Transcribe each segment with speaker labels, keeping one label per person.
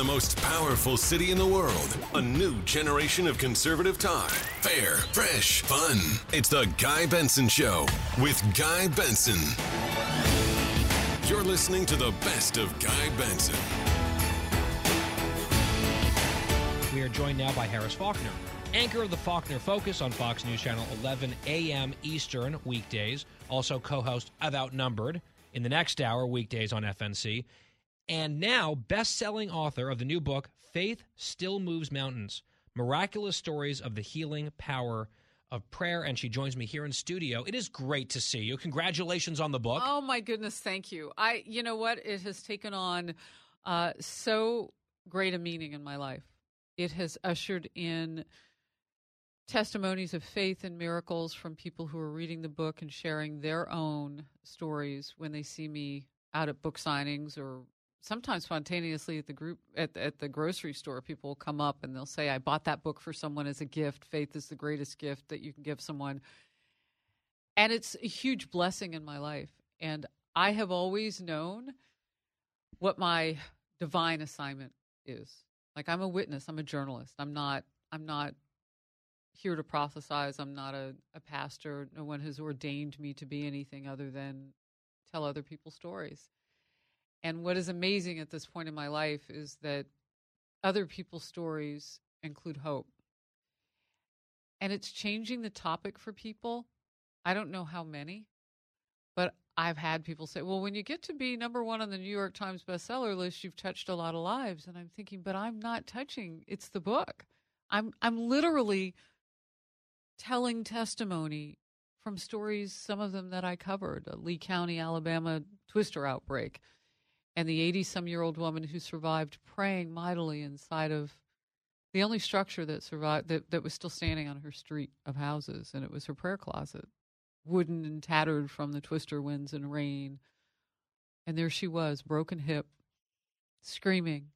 Speaker 1: the most powerful city in the world, a new generation of conservative talk. Fair, fresh, fun. It's the Guy Benson Show with Guy Benson. You're listening to the best of Guy Benson.
Speaker 2: We are joined now by Harris Faulkner, anchor of the Faulkner Focus on Fox News Channel 11 a.m. Eastern weekdays, also co host of Outnumbered in the next hour weekdays on FNC, and now best selling author of the new book, Faith Still Moves Mountains Miraculous Stories of the Healing Power of Prayer. And she joins me here in studio. It is great to see you. Congratulations on the book.
Speaker 3: Oh my goodness, thank you. I you know what? It has taken on uh, so great a meaning in my life. It has ushered in testimonies of faith and miracles from people who are reading the book and sharing their own stories when they see me out at book signings or sometimes spontaneously at the group at, at the grocery store people will come up and they'll say i bought that book for someone as a gift. Faith is the greatest gift that you can give someone. And it's a huge blessing in my life. And i have always known what my divine assignment is. Like i'm a witness. I'm a journalist. I'm not i'm not here to prophesize. I'm not a, a pastor. No one has ordained me to be anything other than tell other people's stories and what is amazing at this point in my life is that other people's stories include hope. And it's changing the topic for people. I don't know how many, but I've had people say, well, when you get to be number one on the New York Times bestseller list, you've touched a lot of lives. And I'm thinking, but I'm not touching, it's the book. I'm, I'm literally telling testimony from stories, some of them that I covered, a Lee County, Alabama twister outbreak and the 80 some year old woman who survived praying mightily inside of the only structure that survived that, that was still standing on her street of houses and it was her prayer closet. Wooden and tattered from the twister winds and rain. And there she was broken hip screaming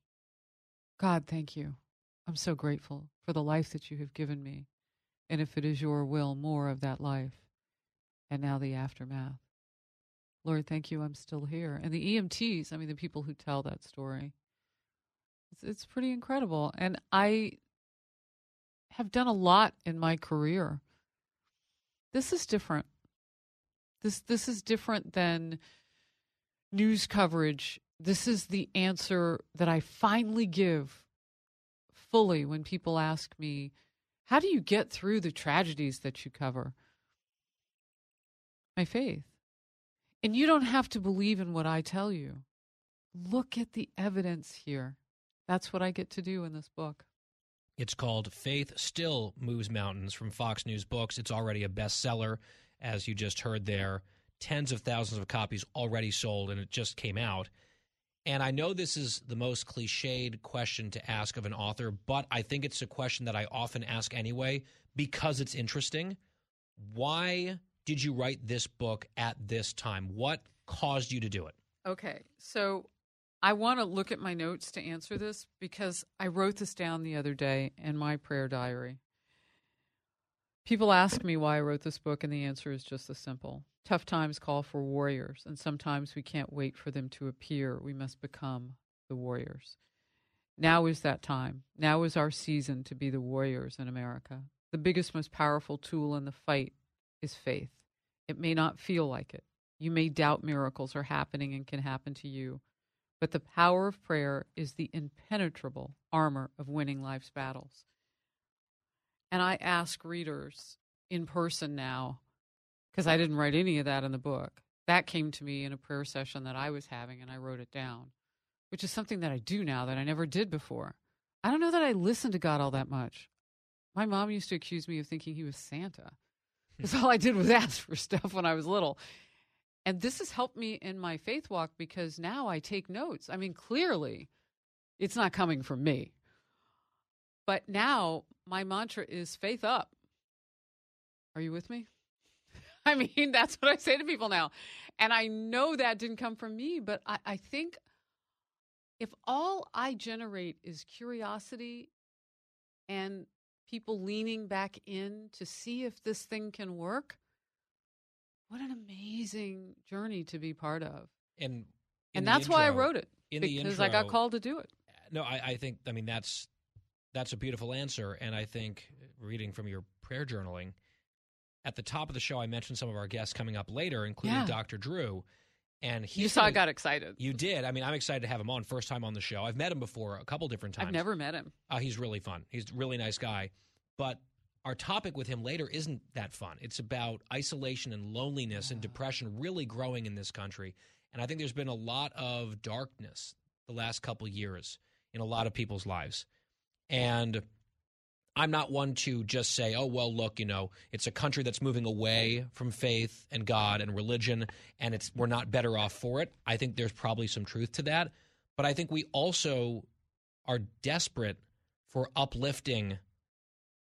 Speaker 3: god thank you. I'm so grateful for the life that you have given me. And if it is your will more of that life. And now the aftermath Lord, thank you, I'm still here. And the EMTs, I mean, the people who tell that story, it's, it's pretty incredible. And I have done a lot in my career. This is different. This this is different than news coverage. This is the answer that I finally give fully when people ask me, "How do you get through the tragedies that you cover?" My faith. And you don't have to believe in what I tell you. Look at the evidence here. That's what I get to do in this book.
Speaker 2: It's called Faith Still Moves Mountains from Fox News Books. It's already a bestseller, as you just heard there. Tens of thousands of copies already sold, and it just came out. And I know this is the most cliched question to ask of an author, but I think it's a question that I often ask anyway because it's interesting. Why did you write this book at this time? What caused you to do it?
Speaker 3: Okay. So I want to look at my notes to answer this because I wrote this down the other day in my prayer diary. People ask me why I wrote this book, and the answer is just as simple. Tough times call for warriors, and sometimes we can't wait for them to appear. We must become the warriors. Now is that time. Now is our season to be the warriors in America. The biggest, most powerful tool in the fight is faith. It may not feel like it. You may doubt miracles are happening and can happen to you. But the power of prayer is the impenetrable armor of winning life's battles. And I ask readers in person now, because I didn't write any of that in the book. That came to me in a prayer session that I was having, and I wrote it down, which is something that I do now that I never did before. I don't know that I listen to God all that much. My mom used to accuse me of thinking he was Santa because all I did was ask for stuff when I was little. And this has helped me in my faith walk because now I take notes. I mean, clearly, it's not coming from me. But now my mantra is faith up. Are you with me? I mean, that's what I say to people now. And I know that didn't come from me, but I, I think if all I generate is curiosity and people leaning back in to see if this thing can work, what an amazing journey to be part of.
Speaker 2: And
Speaker 3: and that's
Speaker 2: intro,
Speaker 3: why I wrote it
Speaker 2: in
Speaker 3: because
Speaker 2: the intro,
Speaker 3: I got called to do it.
Speaker 2: Uh, no, I, I think I mean that's that's a beautiful answer, and I think uh, reading from your prayer journaling at the top of the show, I mentioned some of our guests coming up later, including
Speaker 3: Yeah.
Speaker 2: Dr. Drew. And he
Speaker 3: You saw I got excited.
Speaker 2: You did. I mean, I'm excited to have him on. First time on the show. I've met him before a couple different times.
Speaker 3: I've never met him.
Speaker 2: Uh, he's really fun. He's a really nice guy. But our topic with him later isn't that fun. It's about isolation and loneliness and depression really growing in this country. And I think there's been a lot of darkness the last couple years in a lot of people's lives. And I'm not one to just say, oh, well, look, you know, it's a country that's moving away from faith and God and religion, and it's we're not better off for it. I think there's probably some truth to that. But I think we also are desperate for uplifting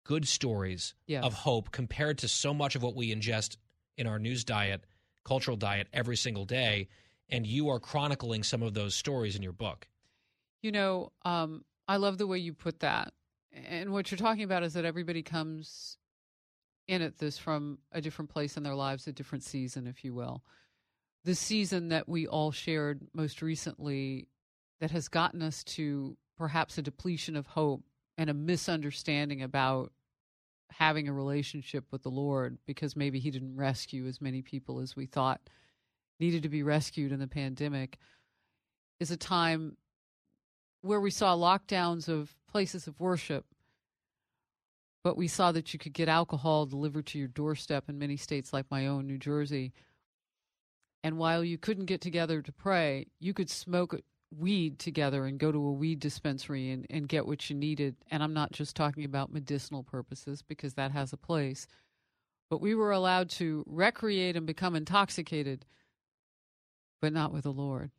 Speaker 2: good stories
Speaker 3: Yes.
Speaker 2: of hope compared to so much of what we ingest in our news diet, cultural diet every single day. And you are chronicling some of those stories in your book.
Speaker 3: You know, um, I love the way you put that. And what you're talking about is that everybody comes in at this from a different place in their lives, a different season, if you will. The season that we all shared most recently that has gotten us to perhaps a depletion of hope and a misunderstanding about having a relationship with the Lord because maybe He didn't rescue as many people as we thought needed to be rescued in the pandemic is a time where we saw lockdowns of places of worship, but we saw that you could get alcohol delivered to your doorstep in many states like my own, New Jersey. And while you couldn't get together to pray, you could smoke weed together and go to a weed dispensary and, and get what you needed. And I'm not just talking about medicinal purposes because that has a place, but we were allowed to recreate and become intoxicated, but not with the Lord.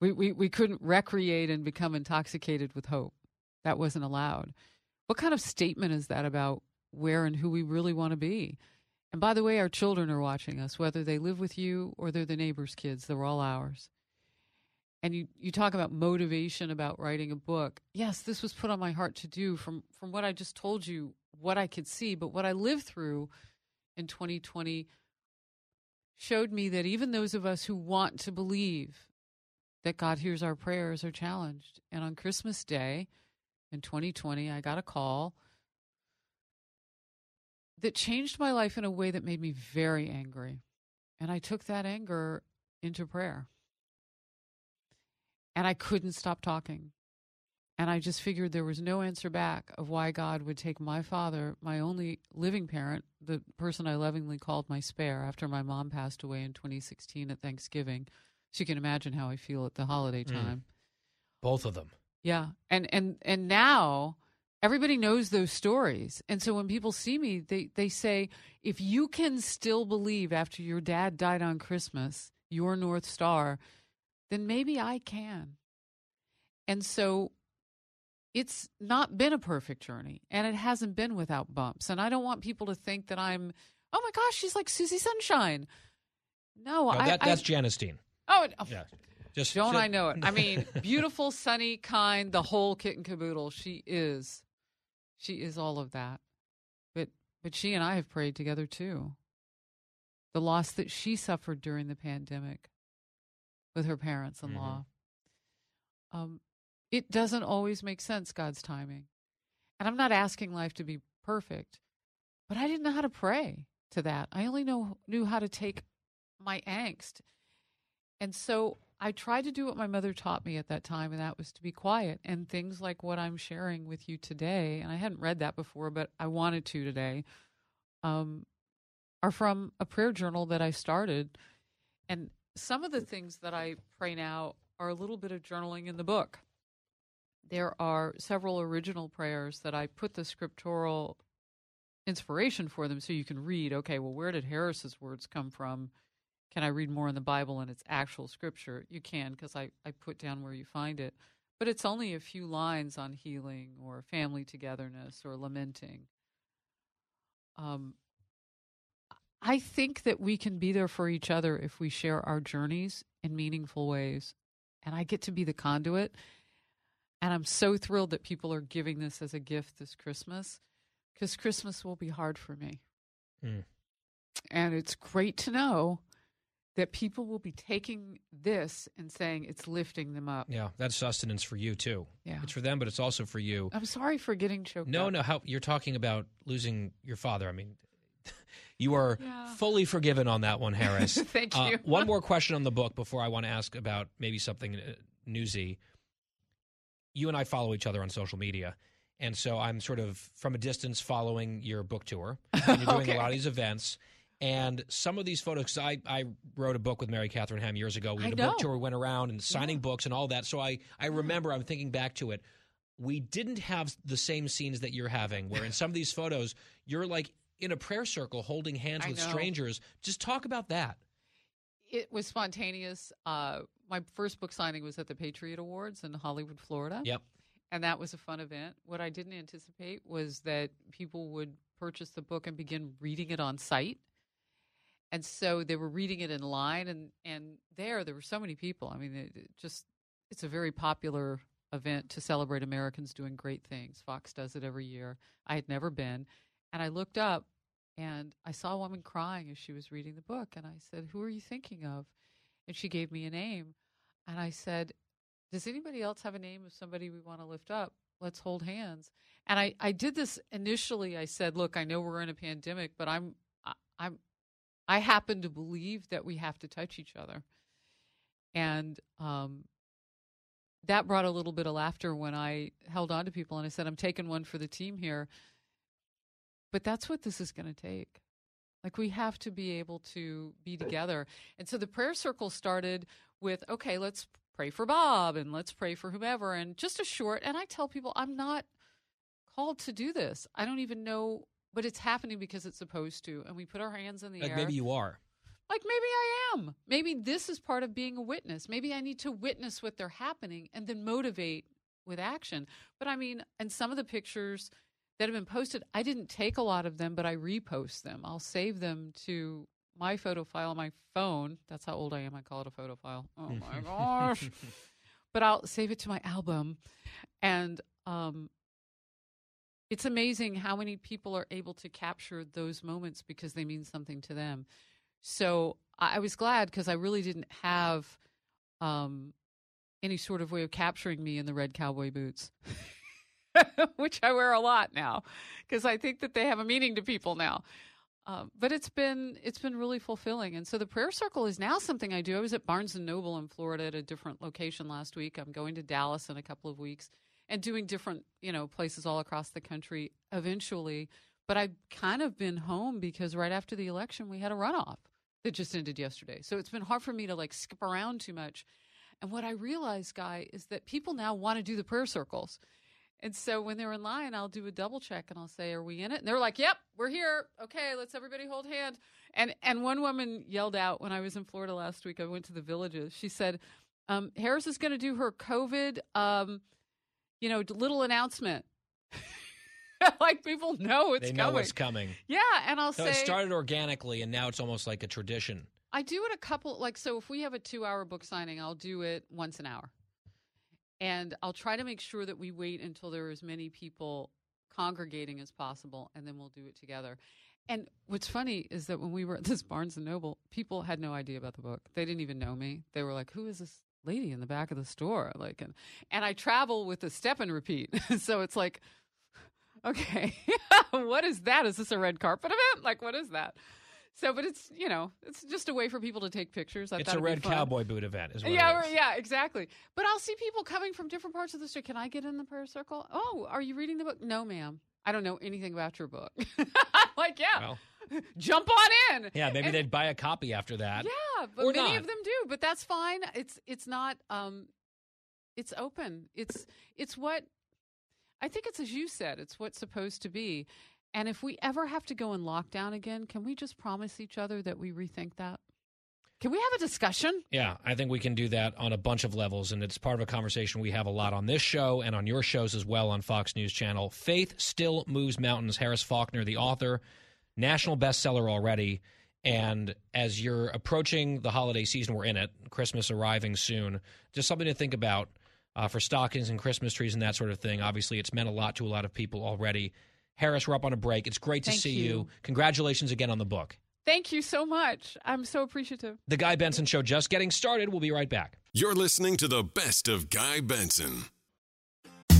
Speaker 3: We, we, we couldn't recreate and become intoxicated with hope. That wasn't allowed. What kind of statement is that about where and who we really want to be? And by the way, our children are watching us, whether they live with you or they're the neighbor's kids, they're all ours. And you, you talk about motivation about writing a book. Yes, this was put on my heart to do from, from what I just told you, what I could see, but what I lived through in 2020 showed me that even those of us who want to believe that God hears our prayers are challenged. And on Christmas Day in 2020, I got a call that changed my life in a way that made me very angry. And I took that anger into prayer. And I couldn't stop talking. And I just figured there was no answer back of why God would take my father, my only living parent, the person I lovingly called my spare after my mom passed away in 2016 at Thanksgiving. So you can imagine how I feel at the holiday
Speaker 2: Mm.
Speaker 3: time.
Speaker 2: Both of them.
Speaker 3: Yeah. And and and now everybody knows those stories. And so when people see me, they they say if you can still believe after your dad died on Christmas, your north star, then maybe I can. And so it's not been a perfect journey and it hasn't been without bumps. And I don't want people to think that I'm, oh my gosh, she's like Susie Sunshine. No,
Speaker 2: No,
Speaker 3: I,
Speaker 2: that,
Speaker 3: I
Speaker 2: that's Janice Dean.
Speaker 3: Oh,
Speaker 2: Yeah. Just
Speaker 3: don't
Speaker 2: just-
Speaker 3: I know it? I mean, beautiful, sunny, kind, the whole kit and caboodle. She is. She is all of that. But but she and I have prayed together too. The loss that she suffered during the pandemic with her parents in law. Um, it doesn't always make sense, God's timing. And I'm not asking life to be perfect, but I didn't know how to pray to that. I only know knew how to take my angst. And so I tried to do what my mother taught me at that time, and that was to be quiet. And things like what I'm sharing with you today, and I hadn't read that before, but I wanted to today, um, are from a prayer journal that I started. And some of the things that I pray now are a little bit of journaling in the book. There are several original prayers that I put the scriptural inspiration for them so you can read, okay, well, where did Harris's words come from? Can I read more in the Bible and its actual scripture? You can because I, I put down where you find it. but it's only a few lines on healing or family togetherness or lamenting. Um, I think that we can be there for each other if we share our journeys in meaningful ways. And I get to be the conduit. And I'm so thrilled that people are giving this as a gift this Christmas because Christmas will be hard for me.
Speaker 2: Mm.
Speaker 3: And it's great to know that people will be taking this and saying it's lifting them up.
Speaker 2: Yeah, that's sustenance for you too.
Speaker 3: Yeah.
Speaker 2: It's for them, but it's also for you.
Speaker 3: I'm sorry for getting choked
Speaker 2: No,
Speaker 3: up.
Speaker 2: no, how you're talking about losing your father. I mean, you are
Speaker 3: Yeah.
Speaker 2: fully forgiven on that one, Harris.
Speaker 3: Thank
Speaker 2: Uh,
Speaker 3: you.
Speaker 2: one more question on the book before I want to ask about maybe something uh, newsy. You and I follow each other on social media. And so I'm sort of from a distance following your book tour. And you're doing a lot of these events. And some of these photos, I, I wrote a book with Mary Catherine Ham years ago. We
Speaker 3: I
Speaker 2: did a book tour, we went around and signing books and all that. So I, I remember, I'm thinking back to it. We didn't have the same scenes that you're having, where in some of these photos, you're like in a prayer circle holding hands
Speaker 3: I
Speaker 2: with
Speaker 3: know.
Speaker 2: strangers. Just talk about that.
Speaker 3: It was spontaneous. Uh, my first book signing was at the Patriot Awards in Hollywood, Florida.
Speaker 2: Yep.
Speaker 3: And that was a fun event. What I didn't anticipate was that people would purchase the book and begin reading it on site. And so they were reading it in line, and, and there, there were so many people. I mean, it, it just, it's a very popular event to celebrate Americans doing great things. Fox does it every year. I had never been. And I looked up and I saw a woman crying as she was reading the book. And I said, Who are you thinking of? And she gave me a name. And I said, Does anybody else have a name of somebody we want to lift up? Let's hold hands. And I, I did this initially. I said, Look, I know we're in a pandemic, but I'm, I, I'm, I happen to believe that we have to touch each other. And um, that brought a little bit of laughter when I held on to people and I said, I'm taking one for the team here. But that's what this is going to take. Like, we have to be able to be together. And so the prayer circle started with, okay, let's pray for Bob and let's pray for whomever. And just a short, and I tell people, I'm not called to do this. I don't even know, but it's happening because it's supposed to. And we put our hands in the air.
Speaker 2: Like
Speaker 3: air
Speaker 2: maybe you are.
Speaker 3: like maybe I am. Maybe this is part of being a witness. Maybe I need to witness what they're happening and then motivate with action. But I mean, and some of the pictures that have been posted, I didn't take a lot of them, but I repost them. I'll save them to my photo file on my phone. That's how old I am. I call it a photo file. Oh my gosh. But I'll save it to my album. And um it's amazing how many people are able to capture those moments because they mean something to them. So I was glad because I really didn't have um, any sort of way of capturing me in the red cowboy boots, which I wear a lot now because I think that they have a meaning to people now. Um, but it's been it's been really fulfilling, and so the prayer circle is now something I do. I was at Barnes and Noble in Florida at a different location last week. I'm going to Dallas in a couple of weeks, and doing different you know places all across the country eventually. But I've kind of been home because right after the election we had a runoff that just ended yesterday. So it's been hard for me to like skip around too much. And what I realized, Guy, is that people now want to do the prayer circles. And so when they're in line, I'll do a double check and I'll say, "Are we in it?" And they're like, "Yep, we're here. Okay, let's everybody hold hand." And and one woman yelled out when I was in Florida last week. I went to the villages. She said, um, "Harris is going to do her COVID, um, you know, little announcement." like people know it's
Speaker 2: they know
Speaker 3: coming.
Speaker 2: what's coming.
Speaker 3: Yeah, and I'll
Speaker 2: So
Speaker 3: say
Speaker 2: it started organically, and now it's almost like a tradition.
Speaker 3: I do it a couple like so if we have a 2-hour book signing, I'll do it once an hour. And I'll try to make sure that we wait until there are as many people congregating as possible and then we'll do it together. And what's funny is that when we were at this Barnes and Noble, people had no idea about the book. They didn't even know me. They were like, "Who is this lady in the back of the store?" Like and and I travel with a step and repeat. so it's like okay, what is that? Is this a red carpet event? Like what is that? So, but it's you know, it's just a way for people to take pictures. I
Speaker 2: It's a red cowboy boot event, is what
Speaker 3: Yeah,
Speaker 2: is.
Speaker 3: yeah, exactly. But I'll see people coming from different parts of the street. Can I get in the prayer circle? Oh, are you reading the book? No, ma'am. I don't know anything about your book. I'm like, yeah,
Speaker 2: Well,
Speaker 3: jump on in.
Speaker 2: yeah, maybe
Speaker 3: And-
Speaker 2: they'd buy a copy after that.
Speaker 3: yeah, but
Speaker 2: Or
Speaker 3: many
Speaker 2: not.
Speaker 3: of them do. But that's fine. It's it's not. Um, it's open. It's it's what I think it's as you said. It's what's supposed to be. And if we ever have to go in lockdown again, can we just promise each other that we rethink that? Can we have a discussion?
Speaker 2: Yeah, I think we can do that on a bunch of levels, and it's part of a conversation we have a lot on this show and on your shows as well on Fox News Channel. Faith Still Moves Mountains. Harris Faulkner, the author, national bestseller already. And as you're approaching the holiday season, we're in it, Christmas arriving soon, just something to think about uh, for stockings and Christmas trees and that sort of thing. Obviously, it's meant a lot to a lot of people already. Harris, we're up on a break. It's great to
Speaker 3: Thank
Speaker 2: see
Speaker 3: you.
Speaker 2: you. Congratulations again on the book.
Speaker 3: Thank you so much. I'm so appreciative.
Speaker 2: The Guy Benson Show just getting started. We'll be right back.
Speaker 1: You're listening to the best of Guy Benson.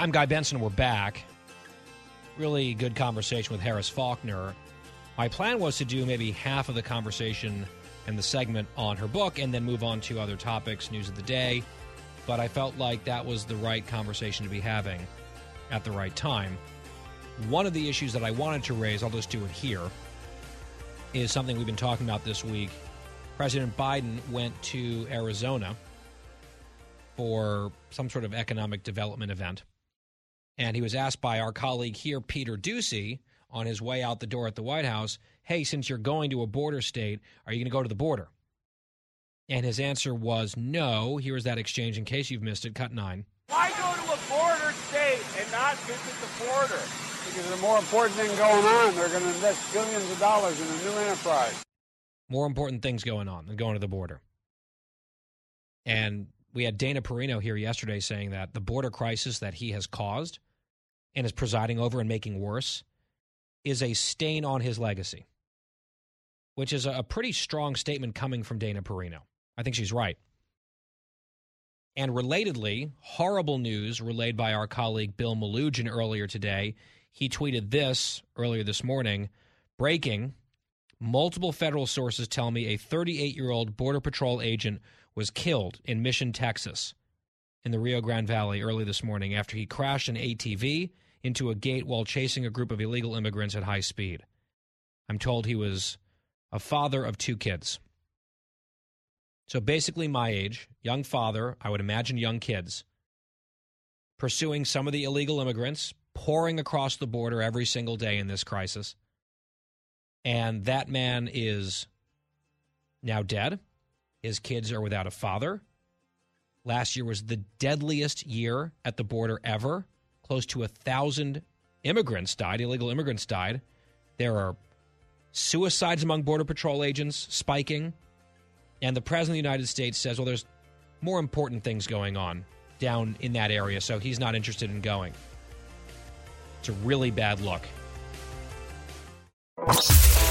Speaker 2: I'm Guy Benson. We're back. Really good conversation with Harris Faulkner. My plan was to do maybe half of the conversation and the segment on her book and then move on to other topics, news of the day. But I felt like that was the right conversation to be having at the right time. One of the issues that I wanted to raise, I'll just do it here, is something we've been talking about this week. President Biden went to Arizona for some sort of economic development event. And he was asked by our colleague here, Peter Doocy, on his way out the door at the White House, hey, since you're going to a border state, are you going to go to the border? And his answer was no. Here's that exchange in case you've missed it. Cut nine.
Speaker 4: Why go to a border state and not visit the border? Because there's a more important thing going on. They're going to invest billions of dollars in a new enterprise.
Speaker 2: More important things going on than going to the border. And we had Dana Perino here yesterday saying that the border crisis that he has caused and is presiding over and making worse is a stain on his legacy, which is a pretty strong statement coming from Dana Perino. I think she's right. And relatedly, horrible news relayed by our colleague Bill Melugin earlier today. He tweeted this earlier this morning breaking. Multiple federal sources tell me a 38 year old Border Patrol agent was killed in Mission, Texas, in the Rio Grande Valley early this morning after he crashed an ATV into a gate while chasing a group of illegal immigrants at high speed. I'm told he was a father of two kids. So basically, my age, young father, I would imagine young kids, pursuing some of the illegal immigrants, pouring across the border every single day in this crisis. And that man is now dead. His kids are without a father. Last year was the deadliest year at the border ever. Close to a thousand immigrants died, illegal immigrants died. There are suicides among Border Patrol agents spiking. And the President of the United States says, well, there's more important things going on down in that area, so he's not interested in going. It's a really bad look.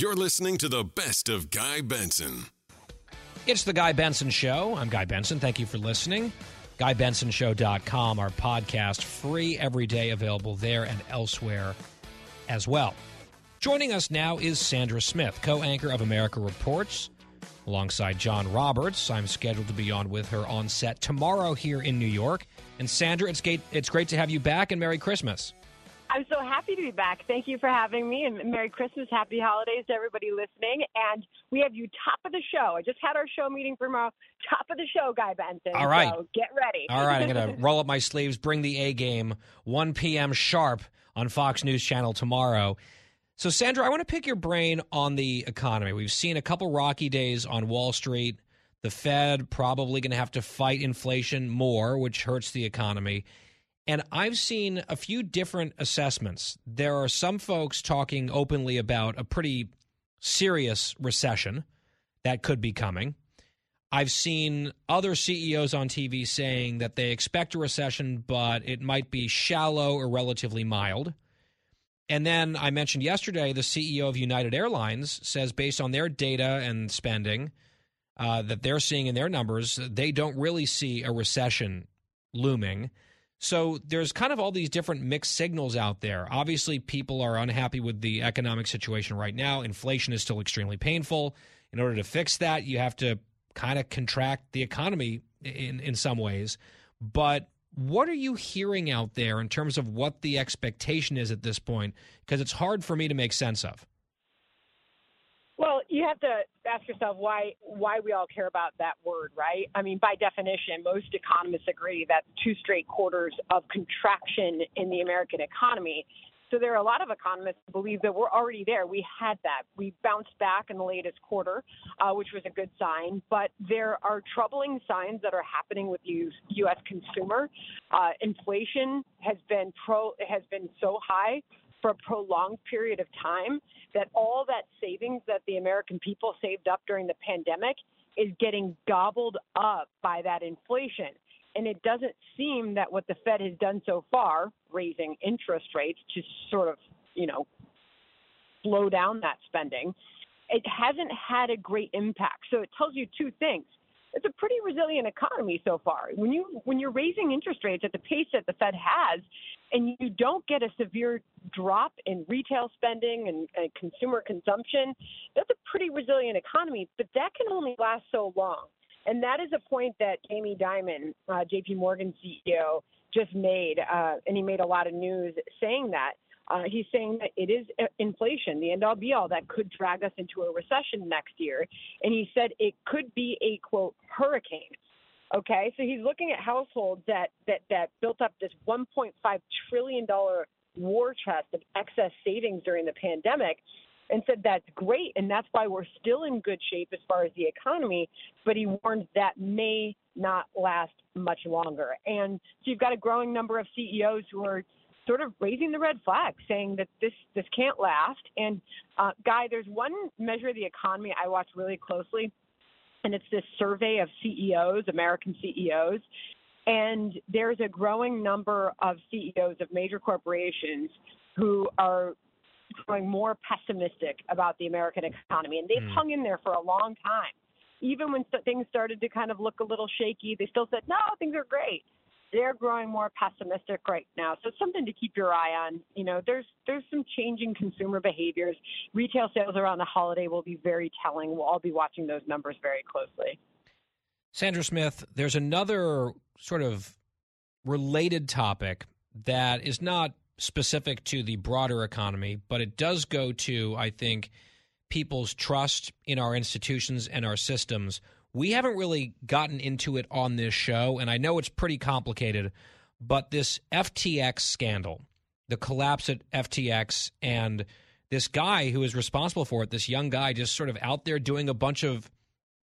Speaker 1: You're listening to the best of Guy Benson.
Speaker 2: It's the Guy Benson Show. I'm Guy Benson. Thank you for listening. GuyBensonShow.com, our podcast, free every day, available there and elsewhere as well. Joining us now is Sandra Smith, co anchor of America Reports, alongside John Roberts. I'm scheduled to be on with her on set tomorrow here in New York. And Sandra, it's great, it's great to have you back and Merry Christmas.
Speaker 5: I'm so happy to be back. Thank you for having me, and Merry Christmas, Happy Holidays to everybody listening. And we have you top of the show. I just had our show meeting for tomorrow. Top of the show, Guy Benson.
Speaker 2: All right.
Speaker 5: So get ready.
Speaker 2: All right, I'm going to roll up my sleeves, bring the A game, 1 p.m. sharp on Fox News Channel tomorrow. So, Sandra, I want to pick your brain on the economy. We've seen a couple rocky days on Wall Street. The The Fed probably going to have to fight inflation more, which hurts the economy. And I've seen a few different assessments. There are some folks talking openly about a pretty serious recession that could be coming. I've seen other CEOs on TV saying that they expect a recession, but it might be shallow or relatively mild. And then I mentioned yesterday the CEO of United Airlines says, based on their data and spending uh, that they're seeing in their numbers, they don't really see a recession looming. So there's kind of all these different mixed signals out there. Obviously, people are unhappy with the economic situation right now. Inflation is still extremely painful. In order to fix that, you have to kind of contract the economy in in some ways. But what are you hearing out there in terms of what the expectation is at this point? Because it's hard for me to make sense of.
Speaker 5: You have to ask yourself why why we all care about that word, right? I mean, by definition, most economists agree that two straight quarters of contraction in the American economy. So there are a lot of economists who believe that we're already there. We had that. We bounced back in the latest quarter, uh, which was a good sign. But there are troubling signs that are happening with U.S. consumer. Uh, inflation has been pro has been so high for a prolonged period of time that all that savings that the American people saved up during the pandemic is getting gobbled up by that inflation. And it doesn't seem that what the Fed has done so far, raising interest rates to sort of, you know, slow down that spending, it hasn't had a great impact. So it tells you two things it's a pretty resilient economy so far. When you when you're raising interest rates at the pace that the Fed has, and you don't get a severe drop in retail spending and, and consumer consumption, that's a pretty resilient economy. But that can only last so long. And that is a point that Jamie Dimon, uh, JP Morgan CEO, just made. Uh, and he made a lot of news saying that. Uh, he's saying that it is uh, inflation, the end all be all, that could drag us into a recession next year. And he said it could be a quote hurricane. Okay, so he's looking at households that that that built up this 1.5 trillion dollar war chest of excess savings during the pandemic and said that's great and that's why we're still in good shape as far as the economy but he warned that may not last much longer and so you've got a growing number of CEOs who are sort of raising the red flag, saying that this this can't last. And uh, Guy, there's one measure of the economy I watch really closely, and it's this survey of CEOs, American CEOs. And there's a growing number of CEOs of major corporations who are growing more pessimistic about the American economy. And they've mm. hung in there for a long time. Even when things started to kind of look a little shaky, they still said, no, things are great they're growing more pessimistic right now. So it's something to keep your eye on. You know, there's there's some changing consumer behaviors. Retail sales around the holiday will be very telling. We'll all be watching those numbers very closely.
Speaker 2: Sandra Smith, there's another sort of related topic that is not specific to the broader economy, but it does go to, I think, people's trust in our institutions and our systems we haven't really gotten into it on this show, and I know it's pretty complicated, but this FTX scandal, the collapse at FTX, and this guy who is responsible for it, this young guy just sort of out there doing a bunch of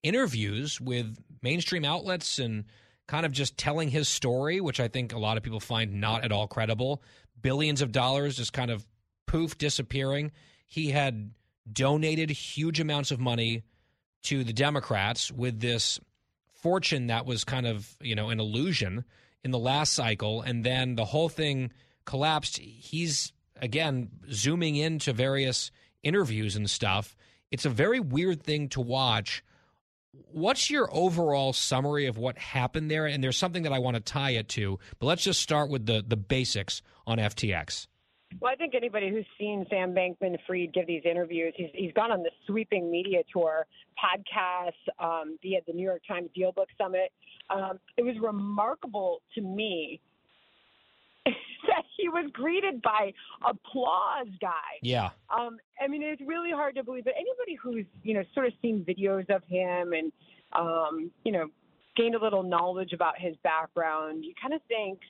Speaker 2: interviews with mainstream outlets and kind of just telling his story, which I think a lot of people find not at all credible. Billions of dollars just kind of poof disappearing. He had donated huge amounts of money to the Democrats with this fortune that was kind of, you know, an illusion in the last cycle. And then the whole thing collapsed. He's, again, zooming into various interviews and stuff. It's a very weird thing to watch. What's your overall summary of what happened there? And there's something that I want to tie it to, but let's just start with the the basics on FTX.
Speaker 5: Well, I think anybody who's seen Sam Bankman Fried give these interviews, he's, he's gone on this sweeping media tour, podcasts, um, be at the New York Times DealBook Summit. Um, it was remarkable to me that he was greeted by applause, guy.
Speaker 2: Yeah.
Speaker 5: Um, I mean, it's really hard to believe, but anybody who's, you know, sort of seen videos of him and, um, you know, gained a little knowledge about his background, you kind of think,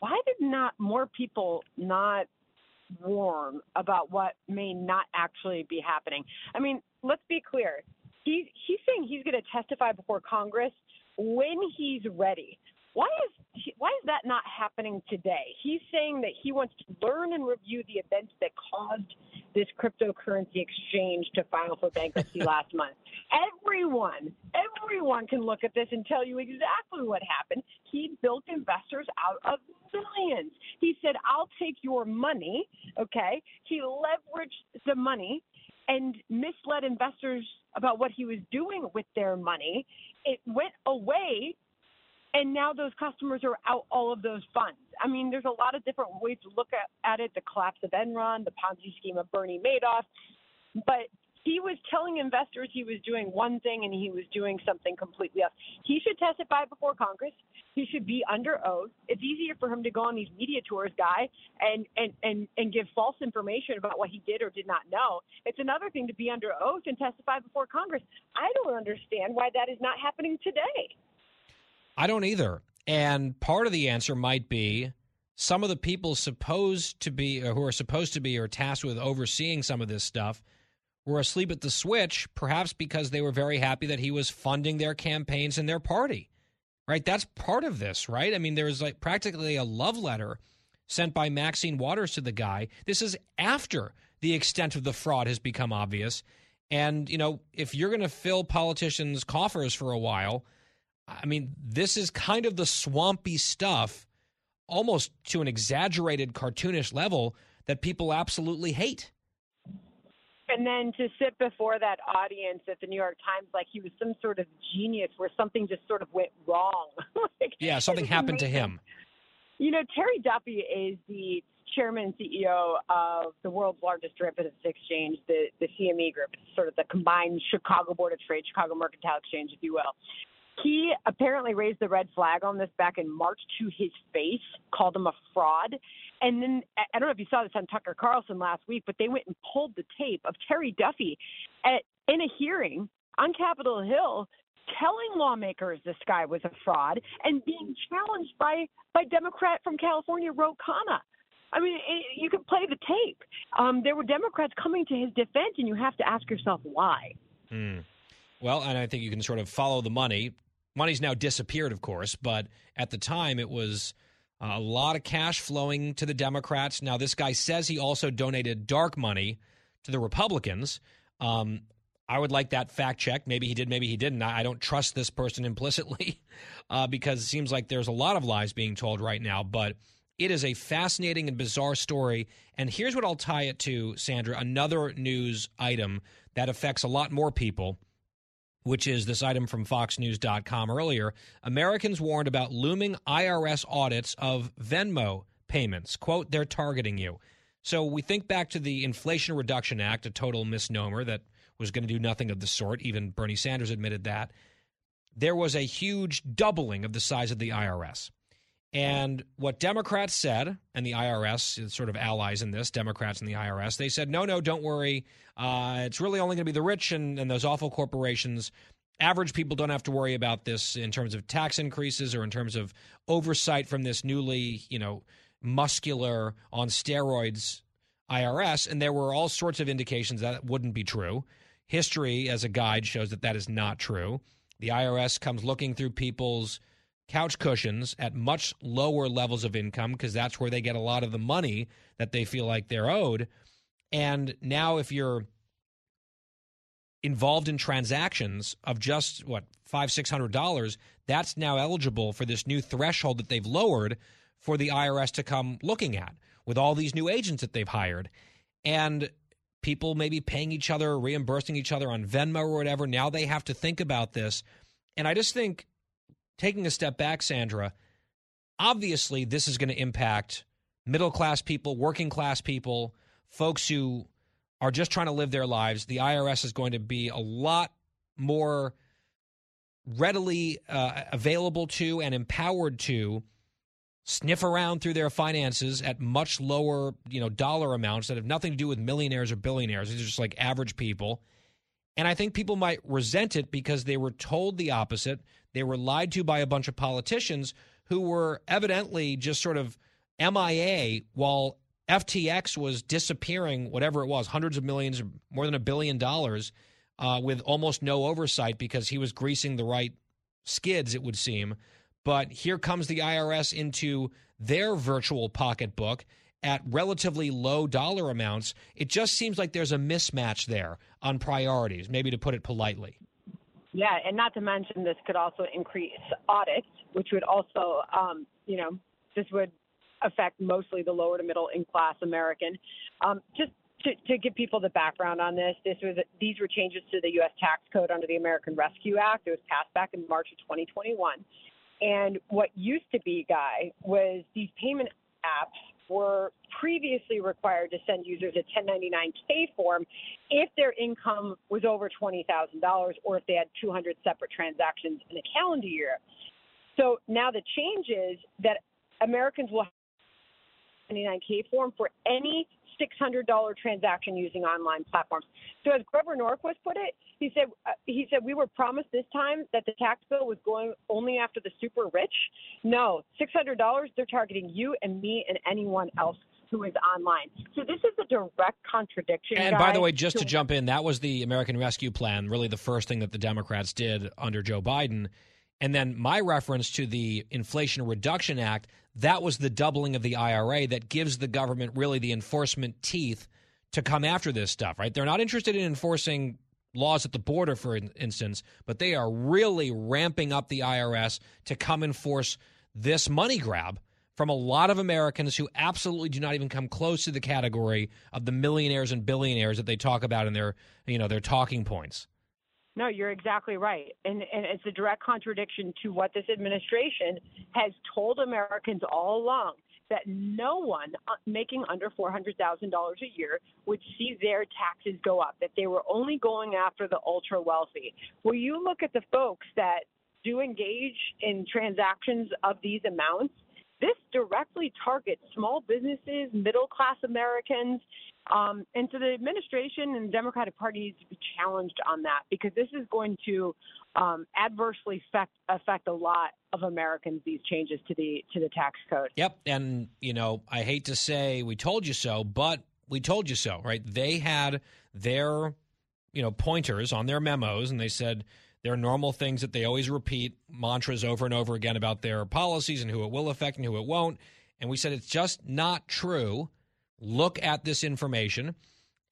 Speaker 5: why did not more people not warm about what may not actually be happening. I mean, let's be clear. He, he's saying he's going to testify testify before Congress when he's ready. Why is why is that not happening today? He's saying that he wants to learn and review the events that caused this cryptocurrency exchange to file for bankruptcy last month. Everyone, everyone can look at this and tell you exactly what happened. He built investors out of millions. He said, "I'll take your money." Okay, he leveraged the money and misled investors about what he was doing with their money. It went away and now those customers are out all of those funds. I mean, there's a lot of different ways to look at, at it the collapse of Enron, the Ponzi scheme of Bernie Madoff. But he was telling investors he was doing one thing and he was doing something completely else. He should testify before Congress. He should be under oath. It's easier for him to go on these media tours, guy, and and and and give false information about what he did or did not know. It's another thing to be under oath and testify before Congress. I don't understand why that is not happening today.
Speaker 2: I don't either. And part of the answer might be some of the people supposed to be, uh, who are supposed to be, or tasked with overseeing some of this stuff, were asleep at the switch, perhaps because they were very happy that he was funding their campaigns and their party. Right? That's part of this, right? I mean, there was like practically a love letter sent by Maxine Waters to the guy. This is after the extent of the fraud has become obvious. And, you know, if you're going to fill politicians' coffers for a while, I mean, this is kind of the swampy stuff, almost to an exaggerated cartoonish level, that people absolutely hate.
Speaker 5: And then to sit before that audience at the New York Times like he was some sort of genius where something just sort of went wrong. like,
Speaker 2: yeah, something happened amazing. to him.
Speaker 5: You know, Terry Duffy is the chairman and CEO of the world's largest derivatives exchange, the, the CME Group, sort of the combined Chicago Board of Trade, Chicago Mercantile Exchange, if you will. He apparently raised the red flag on this back in March to his face, called him a fraud. And then I don't know if you saw this on Tucker Carlson last week, but they went and pulled the tape of Terry Duffy at, in a hearing on Capitol Hill telling lawmakers this guy was a fraud and being challenged by by Democrat from California, Ro Khanna. I mean, it, you can play the tape. Um, there were Democrats coming to his defense, and you have to ask yourself why.
Speaker 2: Mm. Well, and I think you can sort of follow the money Money's now disappeared, of course, but at the time it was a lot of cash flowing to the Democrats. Now, this guy says he also donated dark money to the Republicans. Um, I would like that fact check. Maybe he did, maybe he didn't. I don't trust this person implicitly uh, because it seems like there's a lot of lies being told right now. But it is a fascinating and bizarre story. And here's what I'll tie it to, Sandra another news item that affects a lot more people which is this item from FoxNews.com earlier. Americans warned about looming IRS audits of Venmo payments. Quote, they're targeting you. So we think back to the Inflation Reduction Act, a total misnomer that was going to do nothing of the sort. Even Bernie Sanders admitted that. There was a huge doubling of the size of the IRS. And what Democrats said, and the IRS, sort of allies in this, Democrats and the IRS, they said, no, no, don't worry. Uh, it's really only going to be the rich and, and those awful corporations. Average people don't have to worry about this in terms of tax increases or in terms of oversight from this newly, you know, muscular on steroids IRS. And there were all sorts of indications that wouldn't be true. History, as a guide, shows that that is not true. The IRS comes looking through people's couch cushions at much lower levels of income because that's where they get a lot of the money that they feel like they're owed. And now, if you're involved in transactions of just what five six hundred dollars, that's now eligible for this new threshold that they've lowered for the IRS to come looking at with all these new agents that they've hired, and people maybe paying each other, reimbursing each other on Venmo or whatever. Now they have to think about this, and I just think taking a step back, Sandra, obviously this is going to impact middle class people, working class people, folks who are just trying to live their lives. The IRS is going to be a lot more readily uh, available to and empowered to sniff around through their finances at much lower, you know, dollar amounts that have nothing to do with millionaires or billionaires. These are just like average people. And I think people might resent it because they were told the opposite. They were lied to by a bunch of politicians who were evidently just sort of MIA while FTX was disappearing, whatever it was, hundreds of millions, more than a billion dollars uh, with almost no oversight because he was greasing the right skids, it would seem. But here comes the IRS into their virtual pocketbook at relatively low dollar amounts. It just seems like there's a mismatch there on priorities, maybe to put it politely.
Speaker 5: Yeah, and not to mention this could also increase audits, which would also, um, you know, this would affect mostly the lower to middle income class American. Um, just to, to, give people the background on this, this was these were changes to the U.S. tax code under the American Rescue Act. It was passed back in March of 2021. And what used to be, Guy, was these payment apps were previously required to send users a 1099K form if their income was over $20,000 or if they had 200 separate transactions in a calendar year. So now the change is that Americans will have a 99K form for any $600 transaction using online platforms. So as Grover Norquist put it, he said uh, he said we were promised this time that the tax bill was going only after the super rich. No, $600 they're targeting you and me and anyone else who is online. So this is a direct contradiction.
Speaker 2: And by the way, just to, to jump in, that was the American Rescue Plan, really the first thing that the Democrats did under Joe Biden. And then my reference to the Inflation Reduction Act, that was the doubling of the IRA that gives the government really the enforcement teeth to come after this stuff, right? They're not interested in enforcing laws at the border, for instance, but they are really ramping up the IRS to come enforce this money grab from a lot of Americans who absolutely do not even come close to the category of the millionaires and billionaires that they talk about in their, you know, their talking points.
Speaker 5: No, you're exactly right. And, and it's a direct contradiction to what this administration has told Americans all along that no one uh, making under $400,000 a year would see their taxes go up, that they were only going after the ultra wealthy. Well, you look at the folks that do engage in transactions of these amounts, this directly targets small businesses, middle class Americans, um, and so the administration and the Democratic Party needs to be challenged on that because this is going to um, adversely affect affect a lot of Americans. These changes to the to the tax code.
Speaker 2: Yep, and you know I hate to say we told you so, but we told you so, right? They had their you know pointers on their memos, and they said there are normal things that they always repeat mantras over and over again about their policies and who it will affect and who it won't. And we said it's just not true look at this information.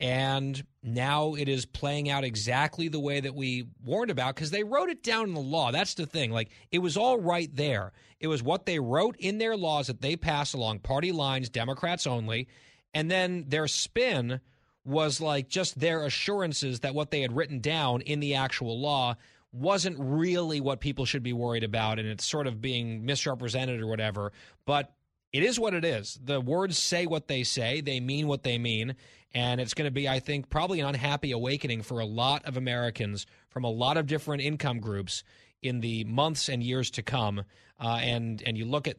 Speaker 2: And now it is playing out exactly the way that we warned about because they wrote it down in the law. That's the thing. Like it was all right there. It was what they wrote in their laws that they passed along party lines, Democrats only. And then their spin was like just their assurances that what they had written down in the actual law wasn't really what people should be worried about and it's sort of being misrepresented or whatever. But it is what it is. The words say what they say, they mean what they mean. And it's going to be, I think, probably an unhappy awakening for a lot of Americans from a lot of different income groups in the months and years to come. Uh, and and you look at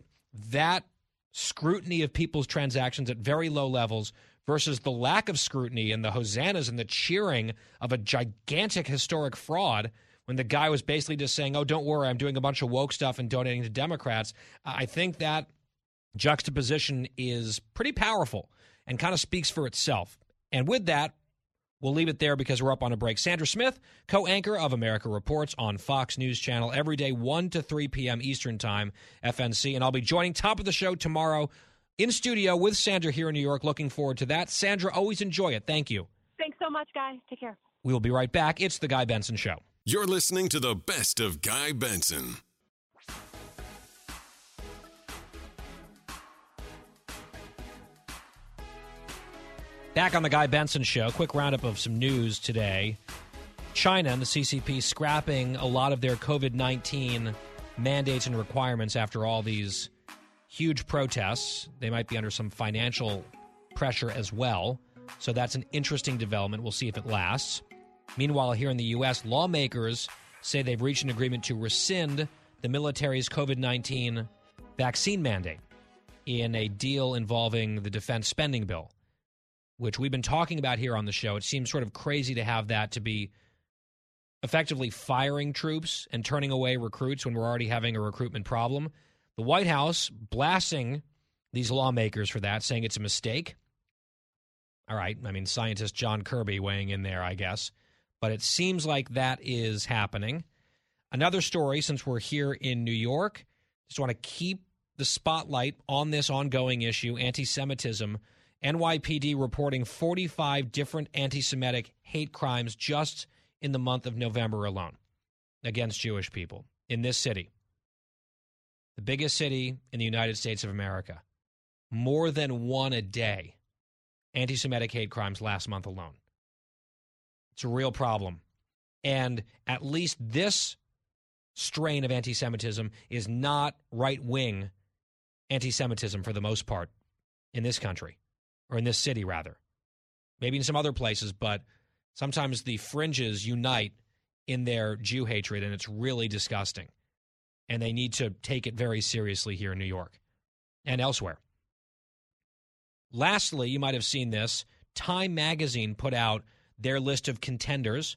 Speaker 2: that scrutiny of people's transactions at very low levels versus the lack of scrutiny and the hosannas and the cheering of a gigantic historic fraud when the guy was basically just saying, "Oh, don't worry, I'm doing a bunch of woke stuff and donating to Democrats." I think that juxtaposition is pretty powerful and kind of speaks for itself. And with that, we'll leave it there because we're up on a break. Sandra Smith, co anchor of America Reports on Fox News Channel every day, 1 to 3 p.m. Eastern Time, FNC. And I'll be joining top of the show tomorrow in studio with Sandra here in New York. Looking forward to that. Sandra, always enjoy it. Thank you.
Speaker 5: Thanks so much, Guy. Take care.
Speaker 2: We will be right back. It's The Guy Benson Show.
Speaker 1: You're listening to the best of Guy Benson.
Speaker 2: Back on the Guy Benson Show, quick roundup of some news today. China and the CCP scrapping a lot of their COVID 19 mandates and requirements after all these huge protests. They might be under some financial pressure as well. So that's an interesting development. We'll see if it lasts. Meanwhile, here in the U.S., lawmakers say they've reached an agreement to rescind the military's COVID 19 vaccine mandate in a deal involving the defense spending bill which we've been talking about here on the show. It seems sort of crazy to have that to be effectively firing troops and turning away recruits when we're already having a recruitment problem. The White House blasting these lawmakers for that, saying it's a mistake. All right. I mean, scientist John Kirby weighing in there, I guess. but it seems like that is happening. Another story, since we're here in New York, just want to keep the spotlight on this ongoing issue anti Semitism. NYPD reporting 45 different anti Semitic hate crimes just in the month of November alone against Jewish people in this city, the biggest city in the United States of America. More than one a day anti Semitic hate crimes last month alone. It's a real problem. And at least this strain of anti Semitism is not right wing anti Semitism for the most part in this country, or in this city, rather. Maybe in some other places, but sometimes the fringes unite in their Jew hatred, and it's really disgusting. And they need to take it very seriously here in New York and elsewhere. Lastly, you might have seen this Time magazine put out their list of contenders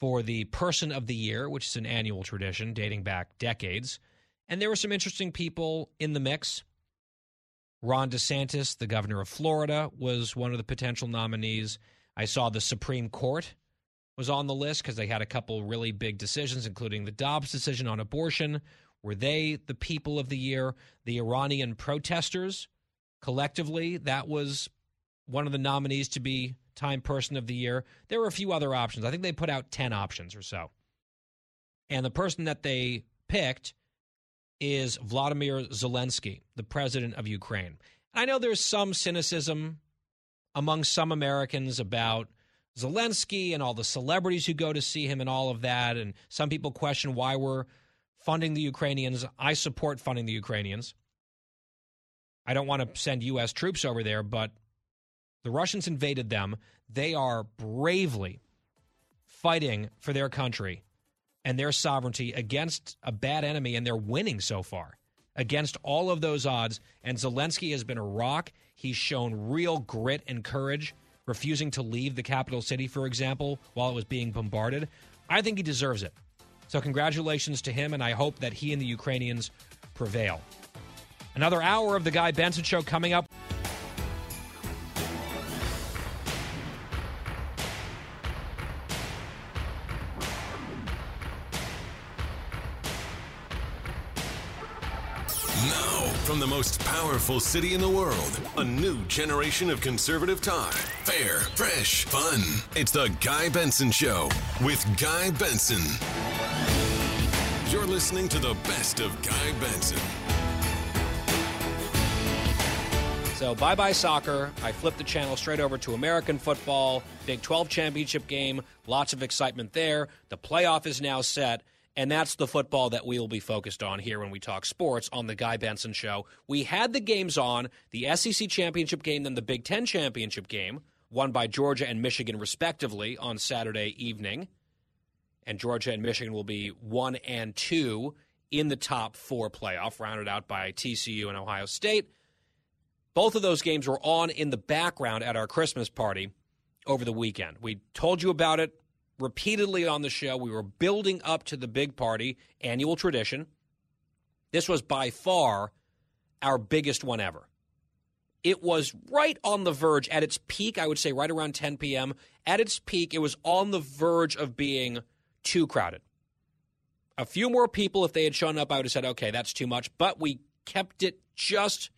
Speaker 2: for the Person of the Year, which is an annual tradition dating back decades. And there were some interesting people in the mix. Ron DeSantis, the governor of Florida, was one of the potential nominees. I saw the Supreme Court was on the list because they had a couple really big decisions, including the Dobbs decision on abortion. Were they the people of the year? The Iranian protesters, collectively, that was one of the nominees to be Time Person of the Year. There were a few other options. I think they put out 10 options or so. And the person that they picked is Vladimir Zelensky, the president of Ukraine. I know there's some cynicism among some Americans about Zelensky and all the celebrities who go to see him and all of that. And some people question why we're funding the Ukrainians. I support funding the Ukrainians. I don't want to send U.S. troops over there, but the Russians invaded them. They are bravely fighting for their country and their sovereignty against a bad enemy, and they're winning so far against all of those odds. And Zelensky has been a rock. He's shown real grit and courage, refusing to leave the capital city, for example, while it was being bombarded. I think he deserves it. So, congratulations to him, and I hope that he and the Ukrainians prevail. Another hour of the Guy Benson Show coming up.
Speaker 1: Most powerful city in the world, a new generation of conservative talk. Fair, fresh, fun. It's the Guy Benson Show with Guy Benson. You're listening to the best of Guy Benson.
Speaker 2: So, bye bye soccer. I flipped the channel straight over to American football. Big 12 championship game. Lots of excitement there. The playoff is now set. And that's the football that we will be focused on here when we talk sports on the Guy Benson Show. We had the games on the SEC championship game, then the Big Ten championship game, won by Georgia and Michigan, respectively, on Saturday evening. And Georgia and Michigan will be one and two in the top four playoff, rounded out by TCU and Ohio State. Both of those games were on in the background at our Christmas party over the weekend. We told you about it repeatedly on the show. We were building up to the big party, annual tradition. This was by far our biggest one ever. It was right on the verge at its peak, I would say right around 10 p.m. At its peak, it was on the verge of being too crowded. A few more people, if they had shown up, I would have said, okay, that's too much. But we kept it just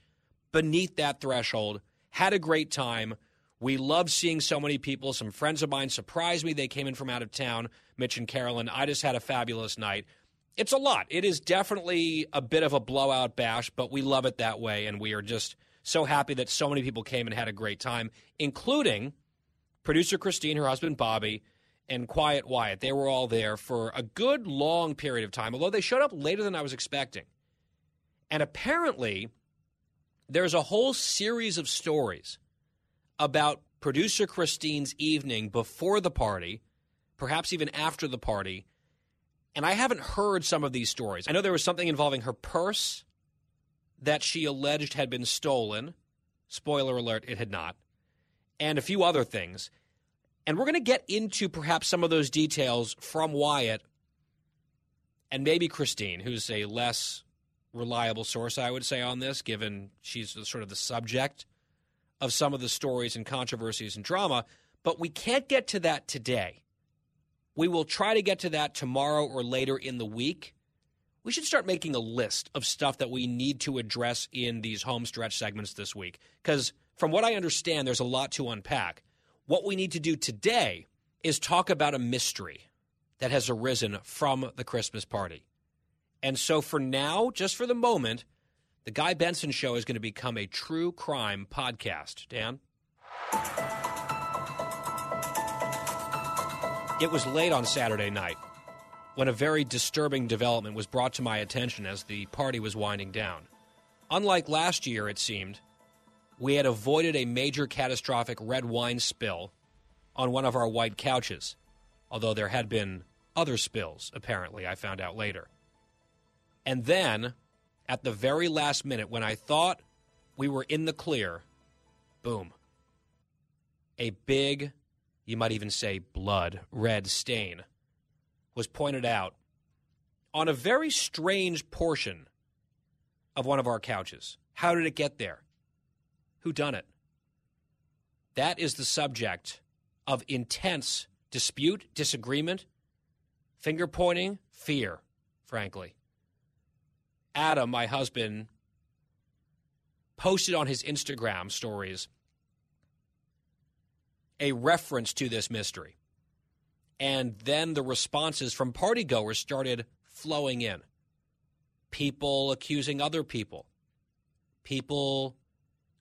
Speaker 2: beneath that threshold, had a great time. We love seeing so many people. Some friends of mine surprised me. They came in from out of town, Mitch and Carolyn. I just had a fabulous night. It's a lot. It is definitely a bit of a blowout bash, but we love it that way. And we are just so happy that so many people came and had a great time, including producer Christine, her husband Bobby, and Quiet Wyatt. They were all there for a good long period of time, although they showed up later than I was expecting. And apparently, there's a whole series of stories about producer Christine's evening before the party, perhaps even after the party. And I haven't heard some of these stories. I know there was something involving her purse that she alleged had been stolen. Spoiler alert, it had not. And a few other things. And we're going to get into perhaps some of those details from Wyatt and maybe Christine, who's a less reliable source, I would say, on this, given she's sort of the subject of some of the stories and controversies and drama, but we can't get to that today. We will try to get to that tomorrow or later in the week. We should start making a list of stuff that we need to address in these home stretch segments this week. Because from what I understand, there's a lot to unpack. What we need to do today is talk about a mystery that has arisen from the Christmas party. And so for now, just for the moment, the Guy Benson Show is going to become a true crime podcast. Dan? It was late on Saturday night when a very disturbing development was brought to my attention as the party was winding down. Unlike last year, it seemed, we had avoided a major catastrophic red wine spill on one of our white couches, although there had been other spills, apparently, I found out later. And then, at the very last minute, when I thought we were in the clear, boom. A big you might even say blood red stain, was pointed out on a very strange portion of one of our couches. How did it get there? Who done it? That is the subject of intense dispute, disagreement, finger pointing, fear, frankly. Adam, my husband, posted on his Instagram stories a reference to this mystery. And then the responses from partygoers started flowing in. People accusing other people, people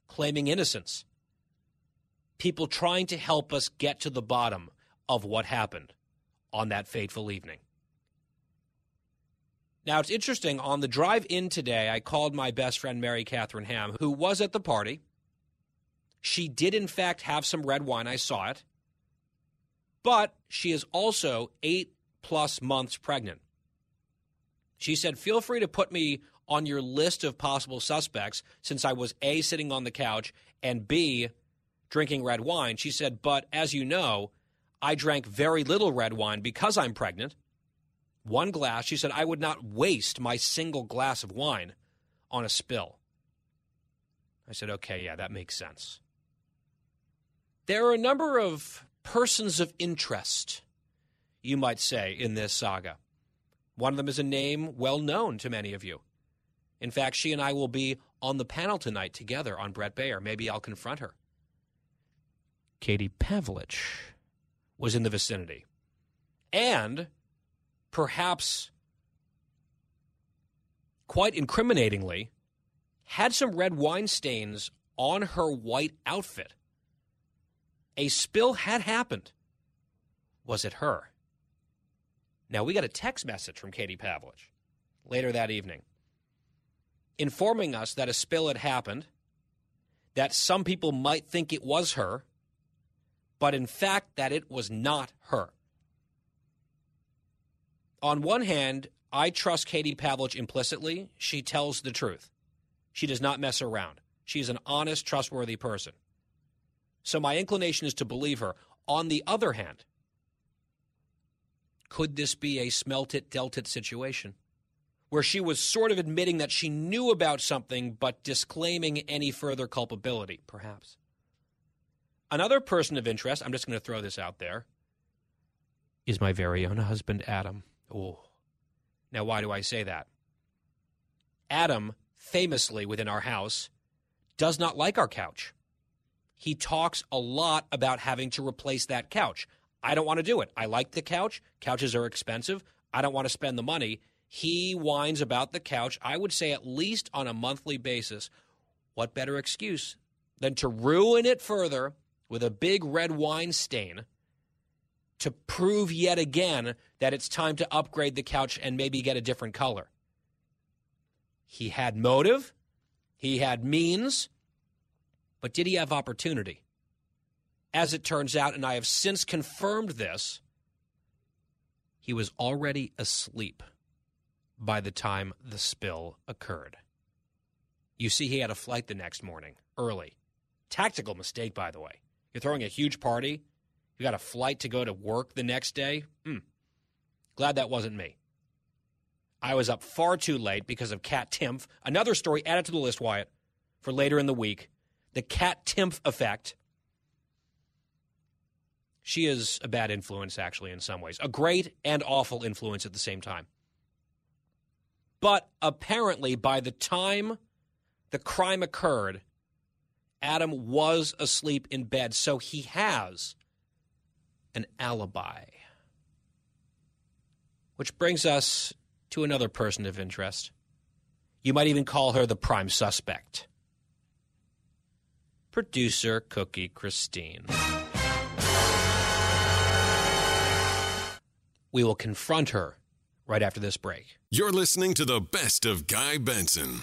Speaker 2: claiming innocence, people trying to help us get to the bottom of what happened on that fateful evening. Now, it's interesting. On the drive in today, I called my best friend, Mary Catherine Ham, who was at the party. She did, in fact, have some red wine. I saw it. But she is also eight plus months pregnant. She said, Feel free to put me on your list of possible suspects since I was A, sitting on the couch, and B, drinking red wine. She said, But as you know, I drank very little red wine because I'm pregnant. One glass. She said, I would not waste my single glass of wine on a spill. I said, Okay, yeah, that makes sense. There are a number of persons of interest, you might say, in this saga. One of them is a name well known to many of you. In fact, she and I will be on the panel tonight together on Brett Baier. Maybe I'll confront her. Katie Pavlich was in the vicinity. And perhaps quite incriminatingly, had some red wine stains on her white outfit a spill had happened. Was it her? Now, we got a text message from Katie Pavlich later that evening informing us that a spill had happened, that some people might think it was her, but in fact, that it was not her. On one hand, I trust Katie Pavlich implicitly. She tells the truth. She does not mess around. She's an honest, trustworthy person. So my inclination is to believe her. On the other hand, could this be a smelt it, dealt it situation? Where she was sort of admitting that she knew about something but disclaiming any further culpability, perhaps. Another person of interest, I'm just going to throw this out there, is my very own husband, Adam. Oh. Now, why do I say that? Adam, famously within our house, does not like our couch he talks a lot about having to replace that couch. I don't want to do it. I like the couch. Couches are expensive. I don't want to spend the money. He whines about the couch, I would say at least on a monthly basis. What better excuse than to ruin it further with a big red wine stain to prove yet again that it's time to upgrade the couch and maybe get a different color? He had motive, he had means, but did he have opportunity? As it turns out, and I have since confirmed this, he was already asleep by the time the spill occurred. You see, he had a flight the next morning, early. Tactical mistake, by the way. You're throwing a huge party, you got a flight to go to work the next day. Hmm. Glad that wasn't me. I was up far too late because of Cat Timpf. Another story added to the list, Wyatt, for later in the week the Cat Timpf effect. She is a bad influence, actually, in some ways. A great and awful influence at the same time. But apparently, by the time the crime occurred, Adam was asleep in bed, so he has an alibi. Which brings us to another person of interest. You might even call her the prime suspect. Producer Cookie Christine. We will confront her right after this break.
Speaker 1: You're listening to the best of Guy Benson.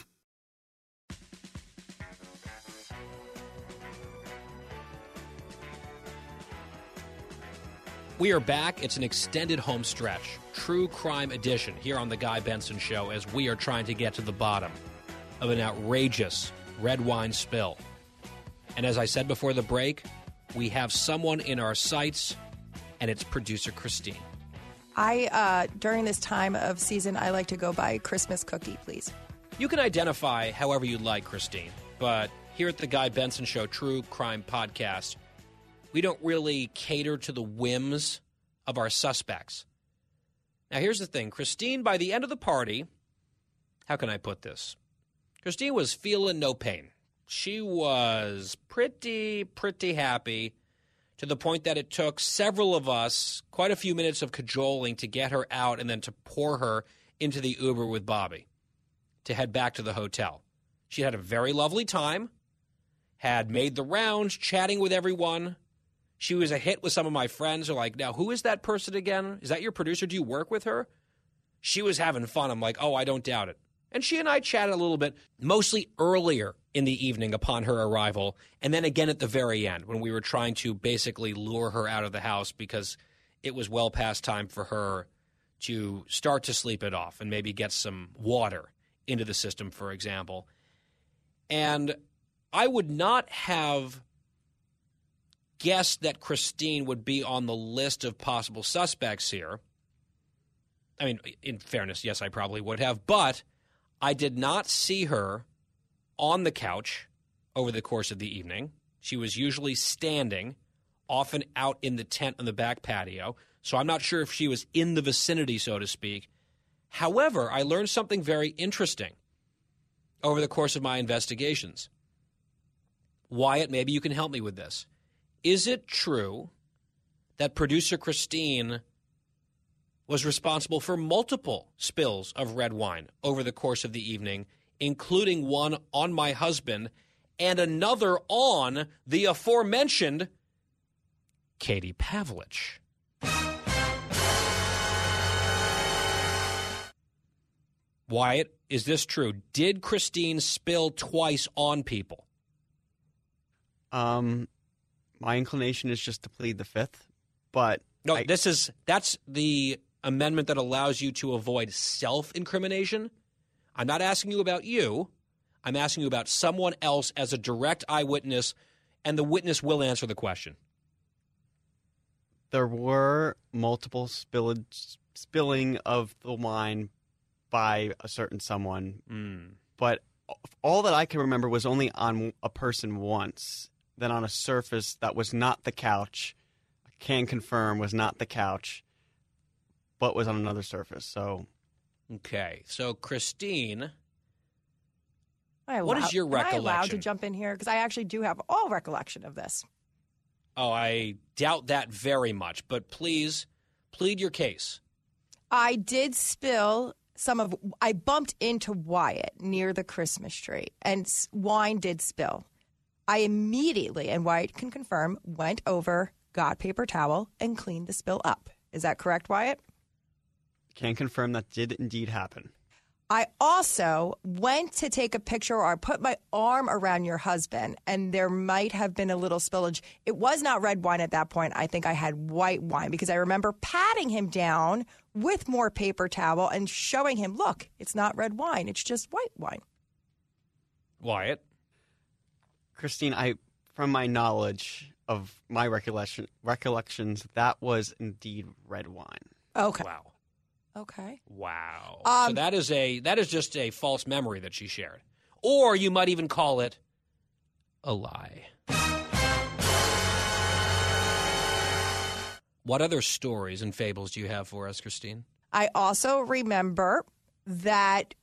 Speaker 2: We are back. It's an extended home stretch, true crime edition here on The Guy Benson Show as we are trying to get to the bottom of an outrageous red wine spill. And as I said before the break, we have someone in our sights, and it's producer Christine.
Speaker 6: I uh, during this time of season, I like to go by Christmas cookie, please.
Speaker 2: You can identify however you'd like, Christine, but here at the Guy Benson Show True Crime Podcast, we don't really cater to the whims of our suspects. Now, here's the thing Christine, by the end of the party, how can I put this? Christine was feeling no pain. She was pretty, pretty happy to the point that it took several of us quite a few minutes of cajoling to get her out and then to pour her into the Uber with Bobby to head back to the hotel. She had a very lovely time, had made the rounds, chatting with everyone. She was a hit with some of my friends are like, now, who is that person again? Is that your producer? Do you work with her? She was having fun. I'm like, oh, I don't doubt it. And she and I chatted a little bit, mostly earlier in the evening upon her arrival, and then again at the very end when we were trying to basically lure her out of the house because it was well past time for her to start to sleep it off and maybe get some water into the system, for example. And I would not have guessed that Christine would be on the list of possible suspects here. I mean, in fairness, yes, I probably would have, but I did not see her on the couch over the course of the evening. She was usually standing, often out in the tent on the back patio. So I'm not sure if she was in the vicinity, so to speak. However, I learned something very interesting over the course of my investigations. Wyatt, maybe you can help me with this. Is it true that producer Christine was responsible for multiple spills of red wine over the course of the evening, including one on my husband and another on the aforementioned Katie Pavlich. Wyatt, is this true? Did Christine spill twice on people?
Speaker 7: Um, my inclination is just to plead the fifth, but
Speaker 2: no,
Speaker 7: I,
Speaker 2: this is that's the amendment that allows you to avoid self-incrimination. I'm not asking you about you. I'm asking you about someone else as a direct eyewitness, and the witness will answer the question.
Speaker 7: There were multiple spillage, spilling of the wine by a certain someone,
Speaker 2: mm.
Speaker 7: but all that I can remember was only on a person once, then on a surface that was not the couch. I can confirm was not the couch, but was on another surface. So,
Speaker 2: okay. So Christine,
Speaker 6: I
Speaker 2: what
Speaker 6: allow-
Speaker 2: is your
Speaker 6: am I allowed to jump in here because I actually do have all recollection of this.
Speaker 2: Oh, I doubt that very much, but please plead your case.
Speaker 6: I did spill some of. I bumped into Wyatt near the Christmas tree, and wine did spill. I immediately, and Wyatt can confirm, went over, got paper towel, and cleaned the spill up. Is that correct, Wyatt?
Speaker 7: can confirm that did indeed happen.
Speaker 6: I also went to take a picture or I put my arm around your husband, and there might have been a little spillage. It was not red wine at that point. I think I had white wine because I remember patting him down with more paper towel and showing him, look, it's not red wine, it's just white wine.
Speaker 2: Wyatt.
Speaker 7: Christine, I from my knowledge of my recollection recollections, that was indeed red wine.
Speaker 6: Okay.
Speaker 2: Wow.
Speaker 6: Okay.
Speaker 2: Wow. so
Speaker 6: Um,
Speaker 2: that is a that is just a false memory that she shared. Or you might even call it a lie. What other stories and fables do you have for us, Christine?
Speaker 6: I also remember that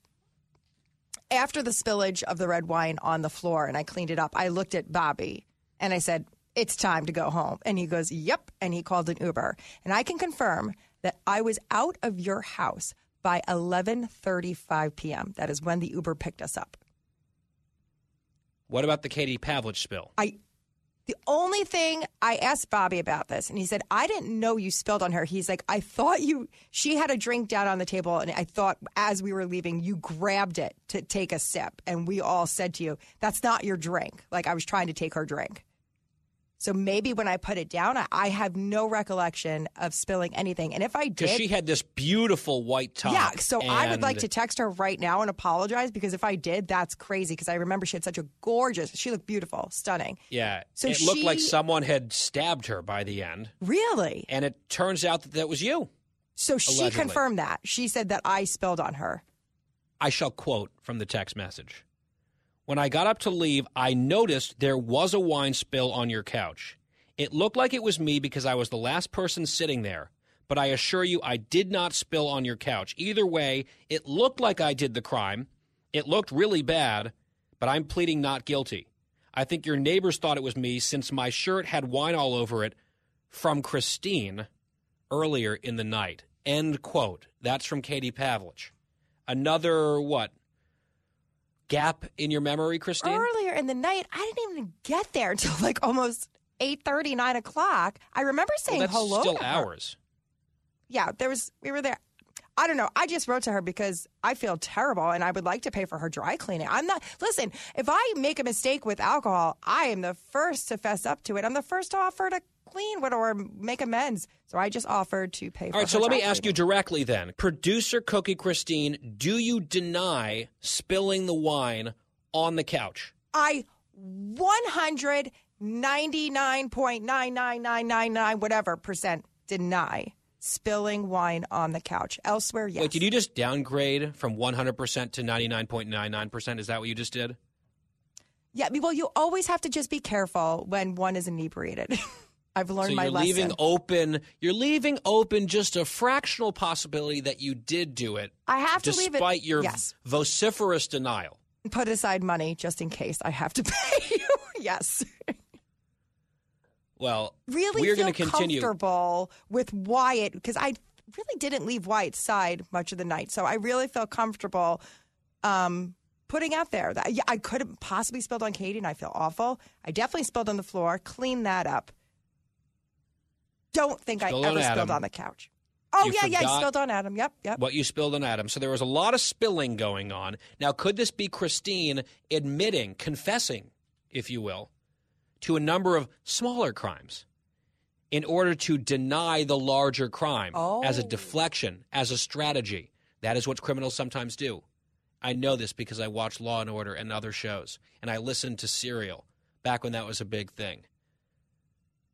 Speaker 6: after the spillage of the red wine on the floor and I cleaned it up, I looked at Bobby and I said, It's time to go home. And he goes, Yep. And he called an Uber. And I can confirm that I was out of your house by 11:35 p.m. That is when the Uber picked us up.
Speaker 2: What about the Katie Pavlich spill?
Speaker 6: I the only thing I asked Bobby about this, and he said, I didn't know you spilled on her. He's like, I thought you, she had a drink down on the table, and I thought as we were leaving, you grabbed it to take a sip. And we all said to you, That's not your drink. Like I was trying to take her drink. So maybe when I put it down, I, I have no recollection of spilling anything. And if I
Speaker 2: Because
Speaker 6: did,
Speaker 2: she had this beautiful white top.
Speaker 6: yeah, so I would like to text her right now and apologize because if I did, that's crazy. Because I remember she had such a gorgeous, she looked beautiful, stunning.
Speaker 2: Yeah.
Speaker 6: So
Speaker 2: it looked like someone had stabbed her by the end.
Speaker 6: Really?
Speaker 2: And it turns out that that was you.
Speaker 6: So she
Speaker 2: Allegedly.
Speaker 6: confirmed that. She said that I spilled on her.
Speaker 2: I shall quote from the text message. When I got up to leave, I noticed there was a wine spill on your couch. It looked like it was me because I was the last person sitting there, but I assure you I did not spill on your couch. Either way, it looked like I did the crime. It looked really bad, but I'm pleading not guilty. I think your neighbors thought it was me since my shirt had wine all over it from Christine earlier in the night. End quote. That's from Katie Pavlich. Another what? Gap in your memory, Christine?
Speaker 6: Earlier in the night, I didn't even get there until like almost 8.30, 9 o'clock. I remember saying
Speaker 2: well, that's
Speaker 6: hello
Speaker 2: still hours.
Speaker 6: Yeah, there was, we were there. I don't know. I just wrote to her because I feel terrible and I would like to pay for her dry cleaning. I'm not, listen, if I make a mistake with alcohol, I am the first to fess up to it. I'm the first to offer to clean what or make amends. So I just offered to pay for
Speaker 2: All right, so let me ask you directly then. Producer Cookie Christine, do you deny spilling the wine on the couch?
Speaker 6: I 199.99999 whatever percent deny spilling wine on the couch. Elsewhere, yes.
Speaker 2: Wait, did you just downgrade from 100% to 99.99%? Is that what you just did?
Speaker 6: Yeah, well, you always have to just be careful when one is inebriated. I've learned
Speaker 2: so
Speaker 6: my
Speaker 2: you're
Speaker 6: lesson.
Speaker 2: leaving open you're leaving open just a fractional possibility that you did do it.
Speaker 6: I have to leave it-
Speaker 2: despite your
Speaker 6: yes.
Speaker 2: vociferous denial.
Speaker 6: Put aside money just in case I have to pay you. yes.
Speaker 2: Well,
Speaker 6: Really
Speaker 2: we're going to continue.
Speaker 6: comfortable with Wyatt because I really didn't leave Wyatt's side much of the night. So I really felt comfortable um, putting out there that yeah, I could have possibly spilled on Katie and I feel awful. I definitely spilled on the floor. Clean that up. Don't think
Speaker 2: Spilled
Speaker 6: I ever spilled on the couch. Oh,
Speaker 2: You
Speaker 6: yeah, yeah. I spilled on Adam. Yep, yep.
Speaker 2: What you spilled on Adam. So there was a lot of spilling going on. Now, could this be Christine admitting, confessing, if you will, to a number of smaller crimes in order to deny the larger crime as a oh. deflection, as a strategy? That is what criminals sometimes do. I know this because I watch Law and Order and other shows, and I listened to Serial back when that was a big thing.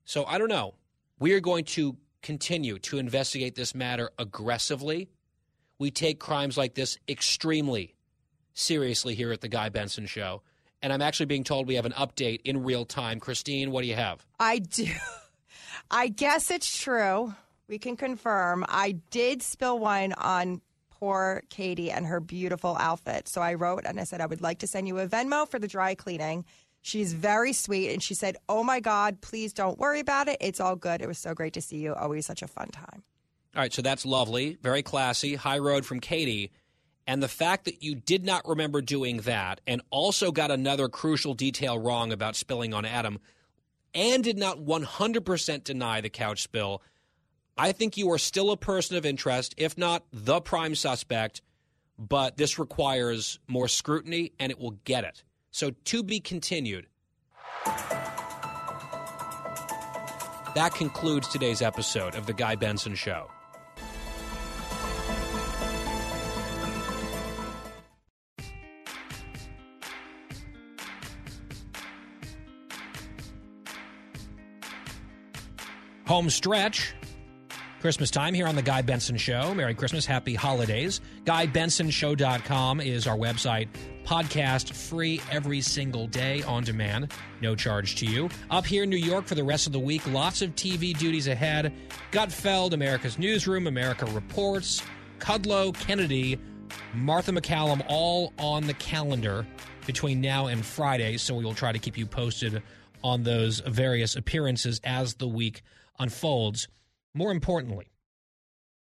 Speaker 2: So I don't know. We are going to continue to investigate this matter aggressively. We take crimes like this extremely seriously here at the Guy Benson Show. And I'm actually being told we have an update in real time. Christine, what do you have?
Speaker 6: I do. I guess it's true. We can confirm. I did spill wine on poor Katie and her beautiful outfit. So I wrote and I said, I would like to send you a Venmo for the dry cleaning. She's very sweet. And she said, Oh my God, please don't worry about it. It's all good. It was so great to see you. Always such a fun time.
Speaker 2: All right, so that's lovely, very classy, high road from Katie. And the fact that you did not remember doing that and also got another crucial detail wrong about spilling on Adam and did not 100% deny the couch spill, I think you are still a person of interest, if not the prime suspect, but this requires more scrutiny and it will get it. So to be continued. That concludes today's episode of The Guy Benson Show. Home stretch. Christmas time here on The Guy Benson Show. Merry Christmas, happy holidays. GuyBensonShow.com is our website. Podcast free every single day on demand, no charge to you. Up here in New York for the rest of the week, lots of TV duties ahead. Gutfeld, America's Newsroom, America Reports, Kudlow, Kennedy, Martha MacCallum, all on the calendar between now and Friday. So we will try to keep you posted on those various appearances as the week unfolds. More importantly,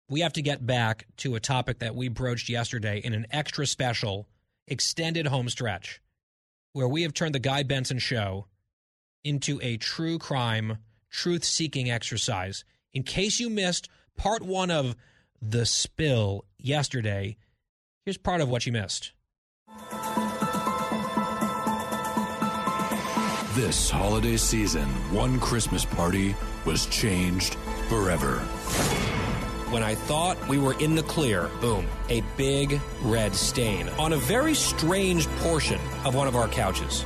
Speaker 2: we have to get back to a topic that we broached yesterday in an extra special extended home stretch where we have turned the Guy Benson show into a true crime, truth seeking exercise. In case you missed part one of The Spill yesterday, here's part of what you missed.
Speaker 8: This holiday season, one Christmas party was changed forever.
Speaker 2: When I thought we were in the clear, boom, a big red stain on a very strange portion of one of our couches.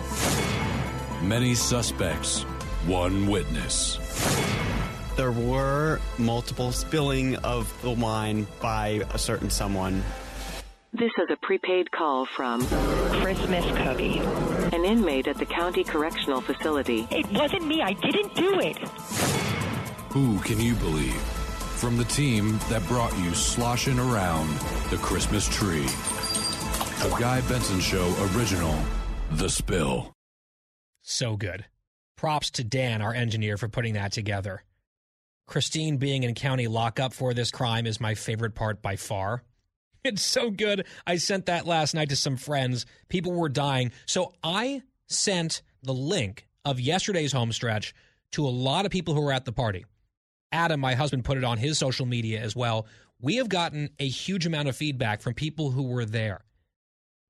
Speaker 8: Many suspects, one witness.
Speaker 7: There were multiple spilling of the wine by a certain someone.
Speaker 9: This is a prepaid call from Christmas Cookie, an inmate at the county correctional facility.
Speaker 10: It wasn't me. I didn't do it.
Speaker 8: Who can you believe? From the team that brought you sloshing around the Christmas tree. A Guy Benson Show original, The Spill.
Speaker 2: So good. Props to Dan, our engineer, for putting that together. Christine being in county lockup for this crime is my favorite part by far. It's so good. I sent that last night to some friends. People were dying. So I sent the link of yesterday's homestretch to a lot of people who were at the party. Adam, my husband, put it on his social media as well. We have gotten a huge amount of feedback from people who were there,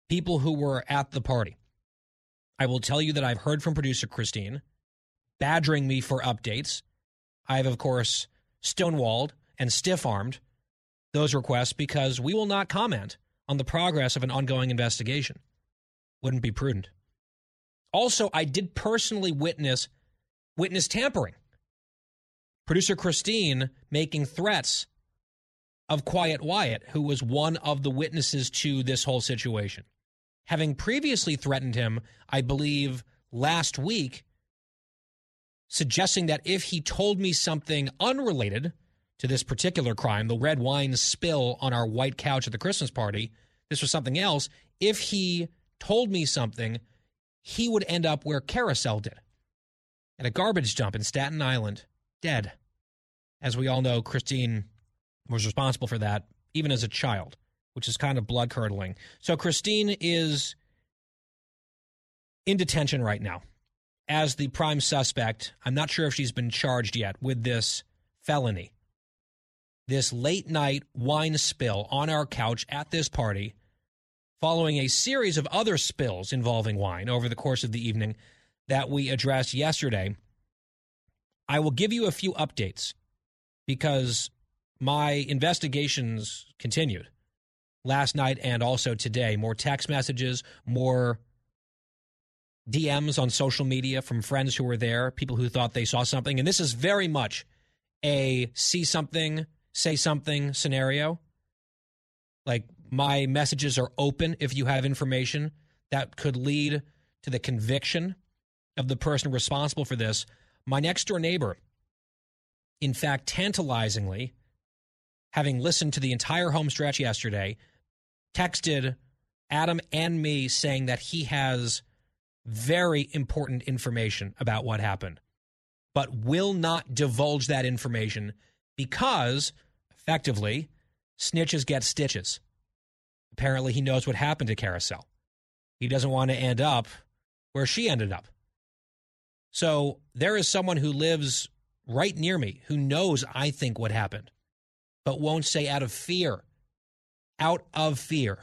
Speaker 2: people who were at the party. I will tell you that I've heard from producer Christine badgering me for updates. I've, of course, stonewalled and stiff armed those requests because we will not comment on the progress of an ongoing investigation. Wouldn't be prudent. Also, I did personally witness witness tampering. Producer Christine making threats of Quiet Wyatt, who was one of the witnesses to this whole situation. Having previously threatened him, I believe, last week, suggesting that if he told me something unrelated to this particular crime, the red wine spill on our white couch at the Christmas party, this was something else. If he told me something, he would end up where Carousel did at a garbage dump in Staten Island, dead. As we all know, Christine was responsible for that even as a child, which is kind of blood curdling. So Christine is in detention right now as the prime suspect. I'm not sure if she's been charged yet with this felony this late night wine spill on our couch at this party, following a series of other spills involving wine over the course of the evening that we addressed yesterday. I will give you a few updates because my investigations continued last night and also today. More text messages, more DMs on social media from friends who were there, people who thought they saw something. And this is very much a see something, say something scenario. Like my messages are open if you have information that could lead to the conviction of the person responsible for this. My next door neighbor, in fact, tantalizingly, having listened to the entire home stretch yesterday, texted Adam and me saying that he has very important information about what happened, but will not divulge that information because effectively, snitches get stitches. Apparently, he knows what happened to Carousel. He doesn't want to end up where she ended up. So there is someone who lives right near me who knows I think what happened, but won't say out of fear. Out of fear.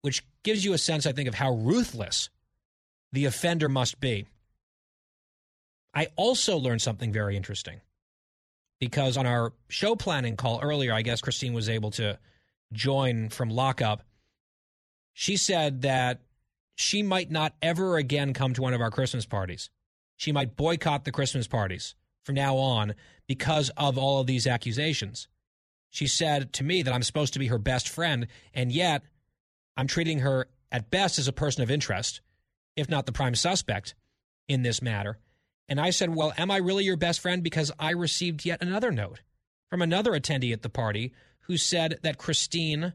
Speaker 2: Which gives you a sense, I think, of how ruthless the offender must be. I also learned something very interesting because on our show planning call earlier, I guess Christine was able to join from lockup. She said that she might not ever again come to one of our Christmas parties. She might boycott the Christmas parties from now on because of all of these accusations. She said to me that I'm supposed to be her best friend, and yet I'm treating her at best as a person of interest, if not the prime suspect in this matter. And I said, Well, am I really your best friend? Because I received yet another note from another attendee at the party who said that Christine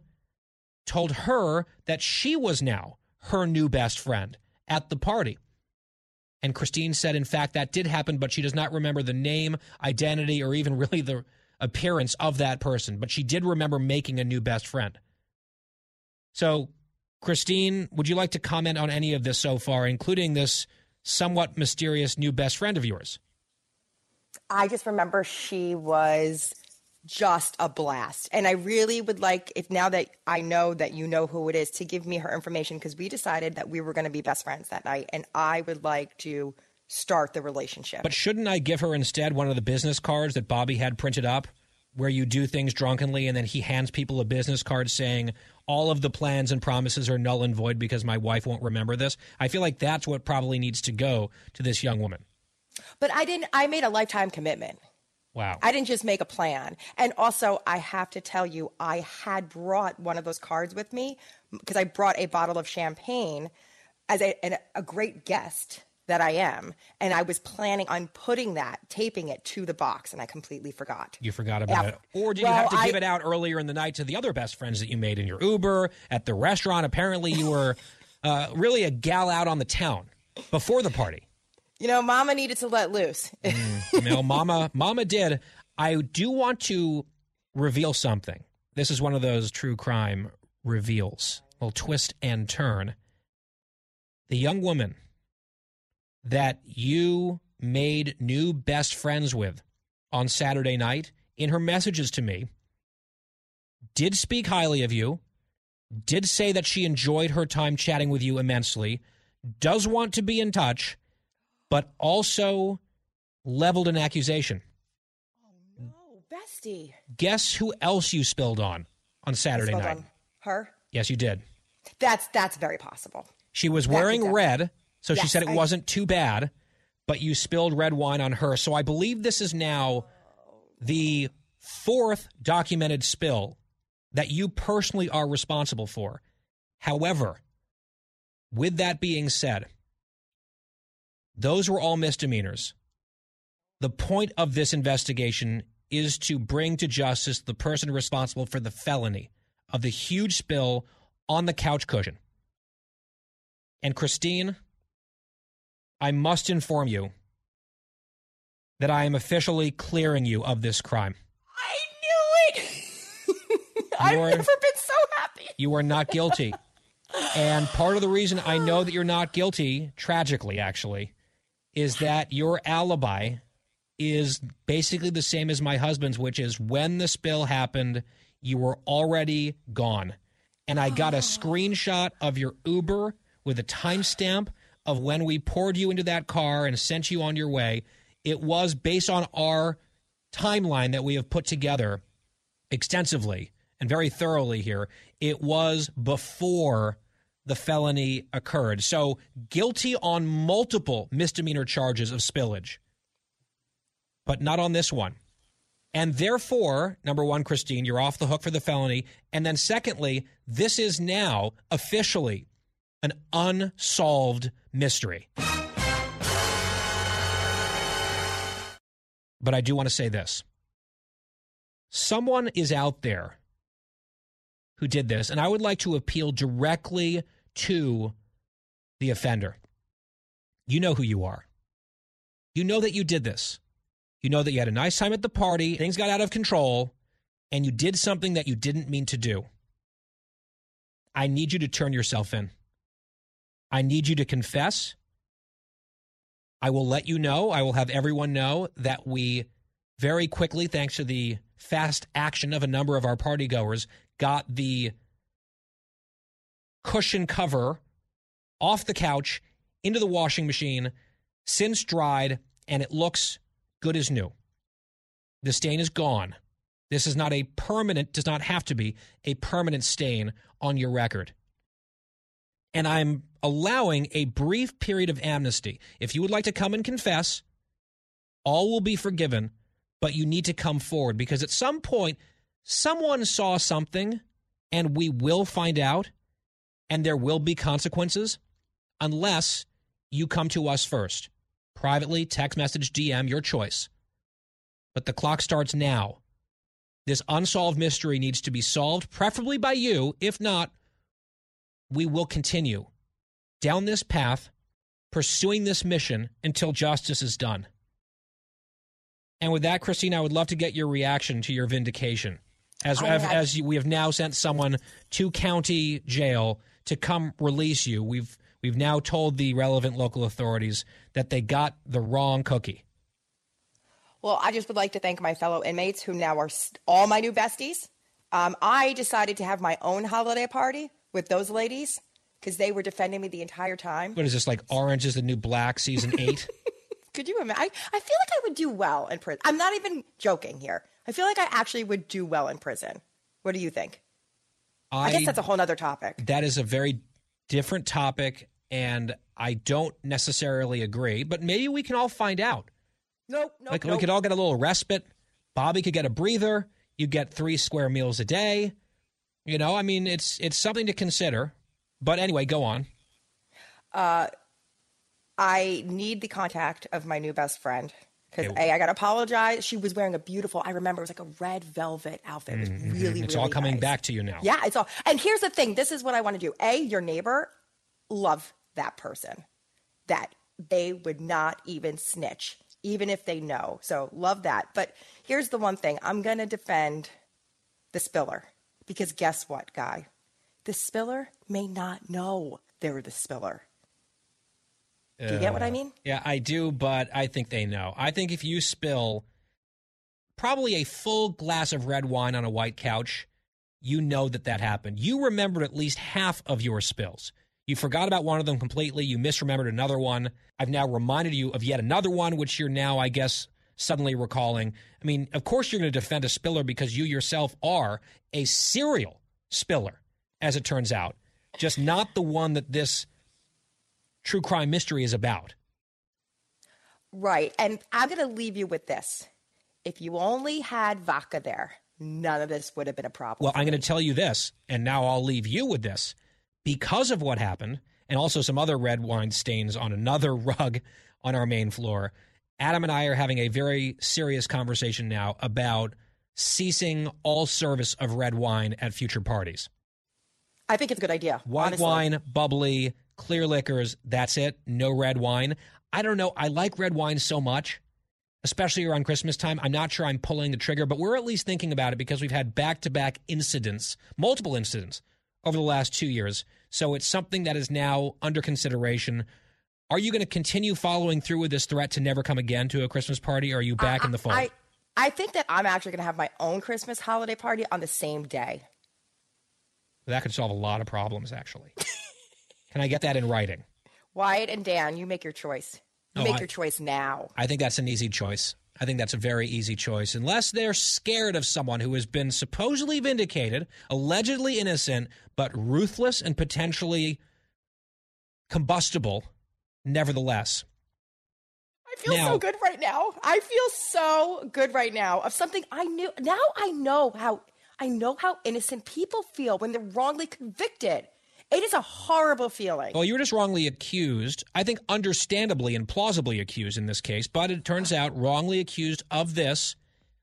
Speaker 2: told her that she was now her new best friend at the party. And Christine said, in fact, that did happen, but she does not remember the name, identity, or even really the appearance of that person. But she did remember making a new best friend. So, Christine, would you like to comment on any of this so far, including this somewhat mysterious new best friend of yours?
Speaker 6: I just remember she was just a blast. And I really would like, if now that I know that you know who it is, to give me her information because we decided that we were going to be best friends that night. And I would like to start the relationship.
Speaker 2: But shouldn't I give her instead one of the business cards that Bobby had printed up where you do things drunkenly and then he hands people a business card saying, all of the plans and promises are null and void because my wife won't remember this? I feel like that's what probably needs to go to this young woman.
Speaker 6: But I didn't, I made a lifetime commitment.
Speaker 2: Wow.
Speaker 6: I didn't just make a plan. And also, I have to tell you, I had brought one of those cards with me because I brought a bottle of champagne as a, an, a great guest that I am. And I was planning on putting that, taping it to the box, and I completely forgot.
Speaker 2: You forgot about
Speaker 6: Yeah.
Speaker 2: it. Or did
Speaker 6: Well,
Speaker 2: you have to
Speaker 6: I-
Speaker 2: give it out earlier in the night to the other best friends that you made in your Uber, at the restaurant? Apparently, you were uh, really a gal out on the town before the party.
Speaker 6: You know, Mama needed to let loose.
Speaker 2: Mm, you know, Mama, Mama did. I do want to reveal something. This is one of those true crime reveals, little twist and turn. The young woman that you made new best friends with on Saturday night, in her messages to me, did speak highly of you, did say that she enjoyed her time chatting with you immensely, does want to be in touch, but also leveled an accusation.
Speaker 6: Oh, no, bestie.
Speaker 2: Guess who else you spilled on on Saturday
Speaker 6: Spilled
Speaker 2: night?
Speaker 6: on Her?
Speaker 2: Yes, you did.
Speaker 6: That's that's very possible.
Speaker 2: She was wearing red, so she said it
Speaker 6: I-
Speaker 2: wasn't too bad, but you spilled red wine on her. So I believe this is now the fourth documented spill that you personally are responsible for. However, with that being said, those were all misdemeanors. The point of this investigation is to bring to justice the person responsible for the felony of the huge spill on the couch cushion. And Christine, I must inform you that I am officially clearing you of this crime.
Speaker 6: I knew it. I've
Speaker 2: are-
Speaker 6: never been so happy.
Speaker 2: You are not guilty. and part of the reason I know that you're not guilty, tragically actually, is that your alibi is basically the same as my husband's, which is when the spill happened, you were already gone. And I got a oh. screenshot of your Uber with a timestamp of when we poured you into that car and sent you on your way. It was based on our timeline that we have put together extensively and very thoroughly here. It was before the felony occurred. So, guilty on multiple misdemeanor charges of spillage, but not on this one. And therefore, number one, Christine, you're off the hook for the felony. And then, secondly, this is now officially an unsolved mystery. But I do want to say this someone is out there who did this, and I would like to appeal directly to the offender. You know who you are. You know that you did this. You know that you had a nice time at the party, things got out of control, and you did something that you didn't mean to do. I need you to turn yourself in. I need you to confess. I will let you know, I will have everyone know that we very quickly, thanks to the fast action of a number of our party goers, got the cushion cover off the couch into the washing machine, since dried, and it looks good as new. The stain is gone. This is not a permanent, does not have to be a permanent stain on your record. And I'm allowing a brief period of amnesty. If you would like to come and confess, All will be forgiven, but you need to come forward because at some point, someone saw something and we will find out and there will be consequences unless you come to us first. Privately, text message, DM, your choice. But the clock starts now. This unsolved mystery needs to be solved, preferably by you. If not, we will continue down this path, pursuing this mission until justice is done. And with that, Christine, I would love to get your reaction to your vindication. As, as, as we have now sent someone to county jail to come release you, we've we've now told the relevant local authorities that they got the wrong cookie.
Speaker 6: Well, I just would like to thank my fellow inmates who now are all my new besties. Um, I decided to have my own holiday party with those ladies because they were defending me the entire time.
Speaker 2: What is this like? Orange is the new black, season eight.
Speaker 6: Could you imagine? I, I feel like I would do well in prison. I'm not even joking here. I feel like I actually would do well in prison. What do you think? I, guess that's a whole other topic.
Speaker 2: That is a very different topic, and I don't necessarily agree. But maybe we can all find out.
Speaker 6: Nope, nope.
Speaker 2: Like
Speaker 6: nope.
Speaker 2: we could all get a little respite. Bobby could get a breather. You get three square meals a day. You know, I mean, it's it's something to consider. But anyway, go on.
Speaker 6: Uh, I need the contact of my new best friend because a I got to apologize. She was wearing a beautiful. I remember it was like a red velvet outfit. It was
Speaker 2: Mhm.
Speaker 6: really,
Speaker 2: it's
Speaker 6: really
Speaker 2: all coming
Speaker 6: nice.
Speaker 2: back to you now.
Speaker 6: Yeah, it's all. And here's the thing. This is what I want to do. A, your neighbor, love that person. That they would not even snitch, even if they know. So love that. But here's the one thing. I'm gonna defend the spiller because guess what, guy? The spiller may not know they're the spiller. Do you get what I
Speaker 2: Uh,
Speaker 6: mean?
Speaker 2: Yeah, I do, but I think they know. I think if you spill probably a full glass of red wine on a white couch, you know that that happened. You remembered at least half of your spills. You forgot about one of them completely. You misremembered another one. I've now reminded you of yet another one, which you're now, I guess, suddenly recalling. I mean, of course, you're going to defend a spiller because you yourself are a serial spiller, as it turns out, just not the one that this true crime mystery is about.
Speaker 6: Right. And I'm going to leave you with this. If you only had vodka there, none of this would have been a problem.
Speaker 2: Well, I'm going to tell you this, and now I'll leave you with this. Because of what happened, and also some other red wine stains on another rug on our main floor, Adam and I are having a very serious conversation now about ceasing all service of red wine at future parties.
Speaker 6: I think it's a good idea.
Speaker 2: White
Speaker 6: honestly.
Speaker 2: wine, bubbly, clear liquors, that's it. No red wine. I don't know. I like red wine so much, especially around Christmas time. I'm not sure I'm pulling the trigger, but we're at least thinking about it because we've had back to back incidents, multiple incidents over the last two years. So it's something that is now under consideration. Are you going to continue following through with this threat to never come again to a Christmas party? Or are you back in the fold?
Speaker 6: I, I think that I'm actually going to have my own Christmas holiday party on the same day.
Speaker 2: that could solve a lot of problems, actually. Can I get that in writing?
Speaker 6: Wyatt and Dan, you make your choice. You
Speaker 2: Oh,
Speaker 6: make
Speaker 2: I-
Speaker 6: your choice now.
Speaker 2: I think that's an easy choice. I think that's a very easy choice. Unless they're scared of someone who has been supposedly vindicated, allegedly innocent, but ruthless and potentially combustible, nevertheless.
Speaker 6: I feel
Speaker 2: Now-
Speaker 6: so good right now. I feel so good right now of something I knew. Now I know how I know how innocent people feel when they're wrongly convicted. It is a horrible feeling.
Speaker 2: Well, you were just wrongly accused. I think understandably and plausibly accused in this case, but it turns out wrongly accused of this.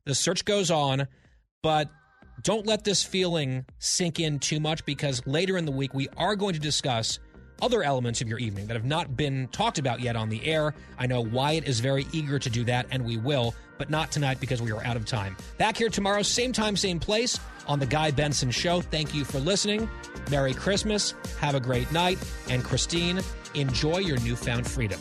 Speaker 2: The search goes on, but don't let this feeling sink in too much because later in the week we are going to discuss other elements of your evening that have not been talked about yet on the air. I know Wyatt is very eager to do that, and we will, but not tonight because we are out of time. Back here tomorrow, same time, same place on The Guy Benson Show. Thank you for listening. Merry Christmas. Have a great night. And Christine, enjoy your newfound freedom.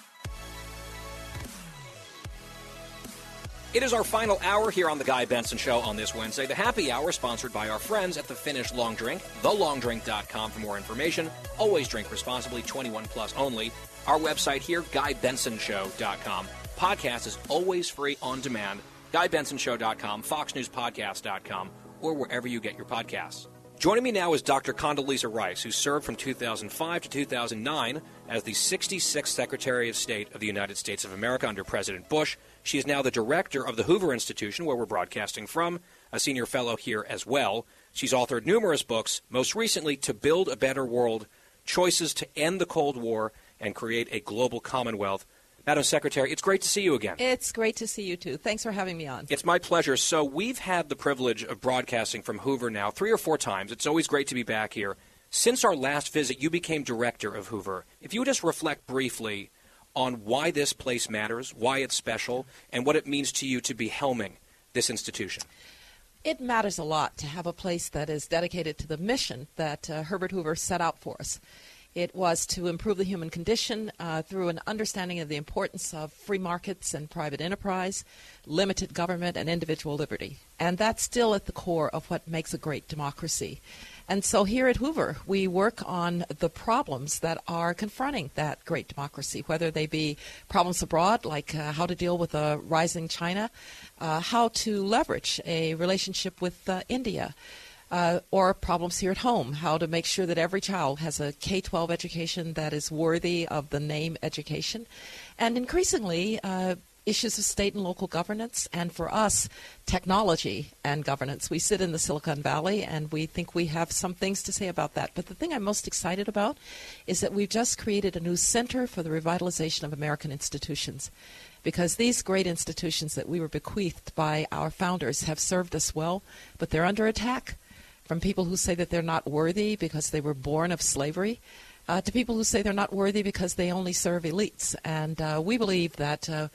Speaker 2: It is our final hour here on The Guy Benson Show on this Wednesday. The happy hour sponsored by our friends at the Finnish Long Drink, thelongdrink.com for more information. Always drink responsibly, 21 plus only. Our website here, GuyBensonShow.com. Podcast is always free on demand. GuyBensonShow.com, FoxNewsPodcast.com, or wherever you get your podcasts. Joining me now is Dr. Condoleezza Rice, who served from 2005 to 2009 as the 66th Secretary of State of the United States of America under President Bush. She is now the director of the Hoover Institution, where we're broadcasting from, a senior fellow here as well. She's authored numerous books, most recently, To Build a Better World Choices to End the Cold War and Create a Global Commonwealth. Madam Secretary, it's great to see you again.
Speaker 11: It's great to see you too. Thanks for having me on.
Speaker 2: It's my pleasure. So, we've had the privilege of broadcasting from Hoover now three or four times. It's always great to be back here. Since our last visit, you became director of Hoover. If you would just reflect briefly on why this place matters, why it's special, and what it means to you to be helming this institution.
Speaker 11: It matters a lot to have a place that is dedicated to the mission that uh, Herbert Hoover set out for us. It was to improve the human condition uh, through an understanding of the importance of free markets and private enterprise, limited government, and individual liberty. And that's still at the core of what makes a great democracy. And so here at Hoover, we work on the problems that are confronting that great democracy, whether they be problems abroad, like uh, how to deal with a rising China, uh, how to leverage a relationship with uh, India uh, or problems here at home, how to make sure that every child has a K 12 education that is worthy of the name education, and increasingly, uh, issues of state and local governance, and for us, technology and governance. We sit in the Silicon Valley and we think we have some things to say about that. But the thing I'm most excited about is that we've just created a new center for the revitalization of American institutions. Because these great institutions that we were bequeathed by our founders have served us well, but they're under attack from people who say that they're not worthy because they were born of slavery. Uh, to people who say they're not worthy because they only serve elites. And uh, we believe that, uh,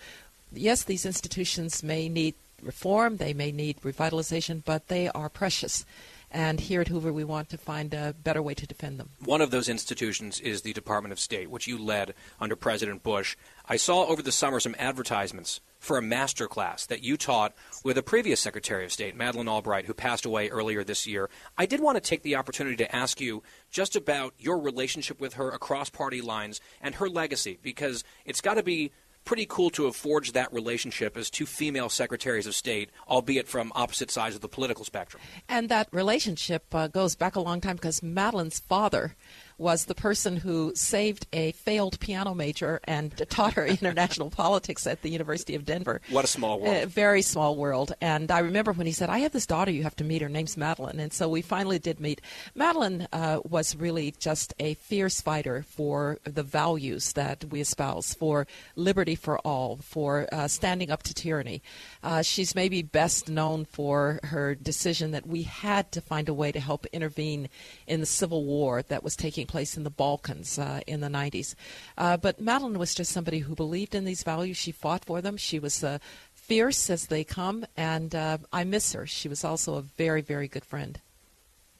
Speaker 11: yes, these institutions may need reform, they may need revitalization, but they are precious. And here at Hoover, we want to find a better way to defend them.
Speaker 2: One of those institutions is the Department of State, which you led under President Bush. I saw over the summer some advertisements for a master class that you taught with a previous Secretary of State, Madeleine Albright, who passed away earlier this year. I did want to take the opportunity to ask you just about your relationship with her across party lines and her legacy, because it's got to be pretty cool to have forged that relationship as two female secretaries of state, albeit from opposite sides of the political spectrum.
Speaker 11: And that relationship uh, goes back a long time because Madeleine's father was the person who saved a failed piano major and taught her international politics at the University of Denver.
Speaker 2: What a small world.
Speaker 11: A very small world. And I remember when he said, I have this daughter you have to meet. Her name's Madeleine. And so we finally did meet. Madeleine uh, was really just a fierce fighter for the values that we espouse, for liberty for all, for uh, standing up to tyranny. Uh, she's maybe best known for her decision that we had to find a way to help intervene in the civil war that was taking place in the Balkans uh, in the 90s. Uh, but Madeleine was just somebody who believed in these values. She fought for them. She was uh, fierce as they come, and uh, I miss her. She was also a very, very good friend.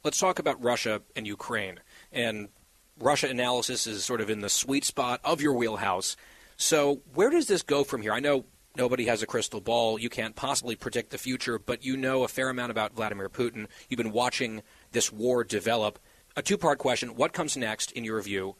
Speaker 2: Let's talk about Russia and Ukraine. And Russia analysis is sort of in the sweet spot of your wheelhouse. So, where does this go from here? I know nobody has a crystal ball. You can't possibly predict the future, but you know a fair amount about Vladimir Putin. You've been watching this war develop a two part question what comes next in your view?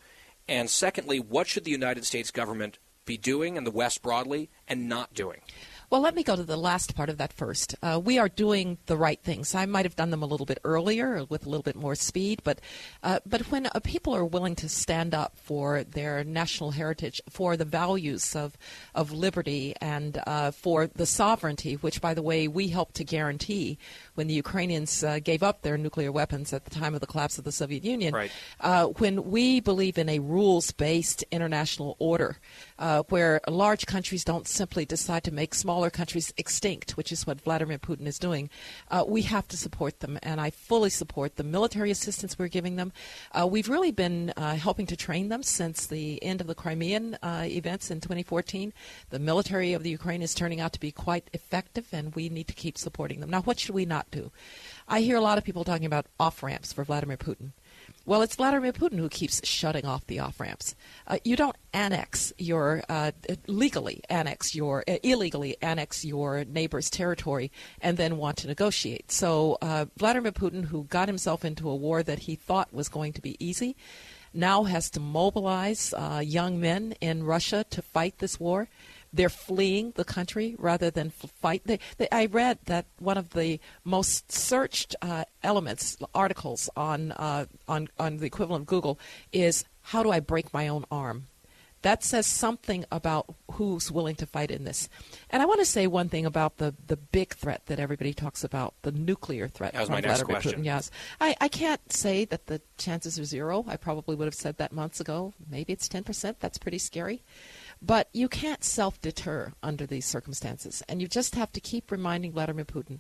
Speaker 2: And secondly, what should the United States government be doing and the West broadly and not doing?
Speaker 11: Well, let me go to the last part of that first. Uh, we are doing the right things. I might have done them a little bit earlier with a little bit more speed, but uh, but when uh, people are willing to stand up for their national heritage, for the values of of liberty, and uh, for the sovereignty, which, by the way, we help to guarantee when the Ukrainians uh, gave up their nuclear weapons at the time of the collapse of the Soviet Union.
Speaker 2: Right.
Speaker 11: Uh, when we believe in a rules-based international order, where large countries don't simply decide to make smaller countries extinct, which is what Vladimir Putin is doing, uh, we have to support them. And I fully support the military assistance we're giving them. Uh, we've really been uh, helping to train them since the end of the Crimean uh, events in 2014. The military of the Ukraine is turning out to be quite effective, and we need to keep supporting them. Now, what should we not do? I hear a lot of people talking about off ramps for Vladimir Putin. Well, it's Vladimir Putin who keeps shutting off the off ramps. Uh, you don't annex your uh, legally annex your uh, illegally annex your neighbor's territory and then want to negotiate. So uh, Vladimir Putin, who got himself into a war that he thought was going to be easy, now has to mobilize uh, young men in Russia to fight this war. They're fleeing the country rather than fight. They, they, I read that one of the most searched uh, elements, articles on, uh, on, on the equivalent of Google, is how do I break my own arm? That says something about who's willing to fight in this. And I want to say one thing about the, the big threat that everybody talks about, the nuclear threat.
Speaker 2: That was
Speaker 11: from
Speaker 2: my next
Speaker 11: Vladimir
Speaker 2: question.
Speaker 11: Putin. Yes. I, I can't say that the chances are zero. I probably would have said that months ago. Maybe it's 10%. That's pretty scary. But you can't self deter under these circumstances. And you just have to keep reminding Vladimir Putin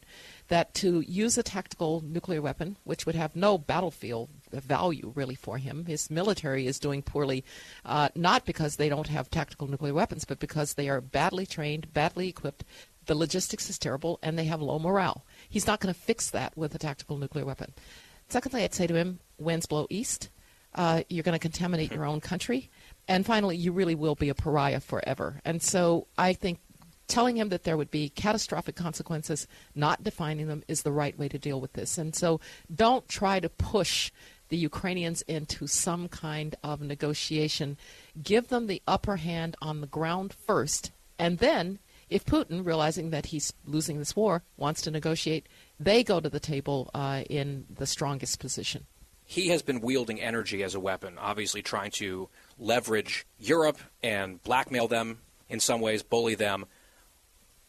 Speaker 11: that to use a tactical nuclear weapon, which would have no battlefield value really for him, his military is doing poorly, uh, not because they don't have tactical nuclear weapons, but because they are badly trained, badly equipped. The logistics is terrible, and they have low morale. He's not going to fix that with a tactical nuclear weapon. Secondly, I'd say to him, winds blow east. Uh, you're going to contaminate your own country. And finally, you really will be a pariah forever. And so I think telling him that there would be catastrophic consequences, not defining them, is the right way to deal with this. And so don't try to push the Ukrainians into some kind of negotiation. Give them the upper hand on the ground first. And then, if Putin, realizing that he's losing this war, wants to negotiate, they go to the table uh, in the strongest position.
Speaker 2: He has been wielding energy as a weapon, obviously trying to leverage Europe and blackmail them in some ways, bully them.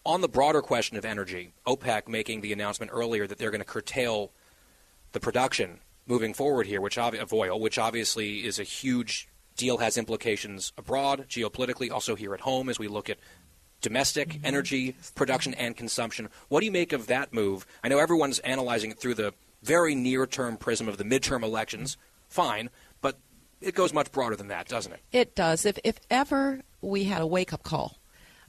Speaker 2: On the broader question of energy, OPEC making the announcement earlier that they're going to curtail the production moving forward here, which of oil, which obviously is a huge deal, has implications abroad, geopolitically, also here at home as we look at domestic mm-hmm. energy production and consumption. What do you make of that move? I know everyone's analyzing it through the very near-term prism of the midterm elections. Fine, it goes much broader than that, doesn't it?
Speaker 11: It does. If, if ever we had a wake up call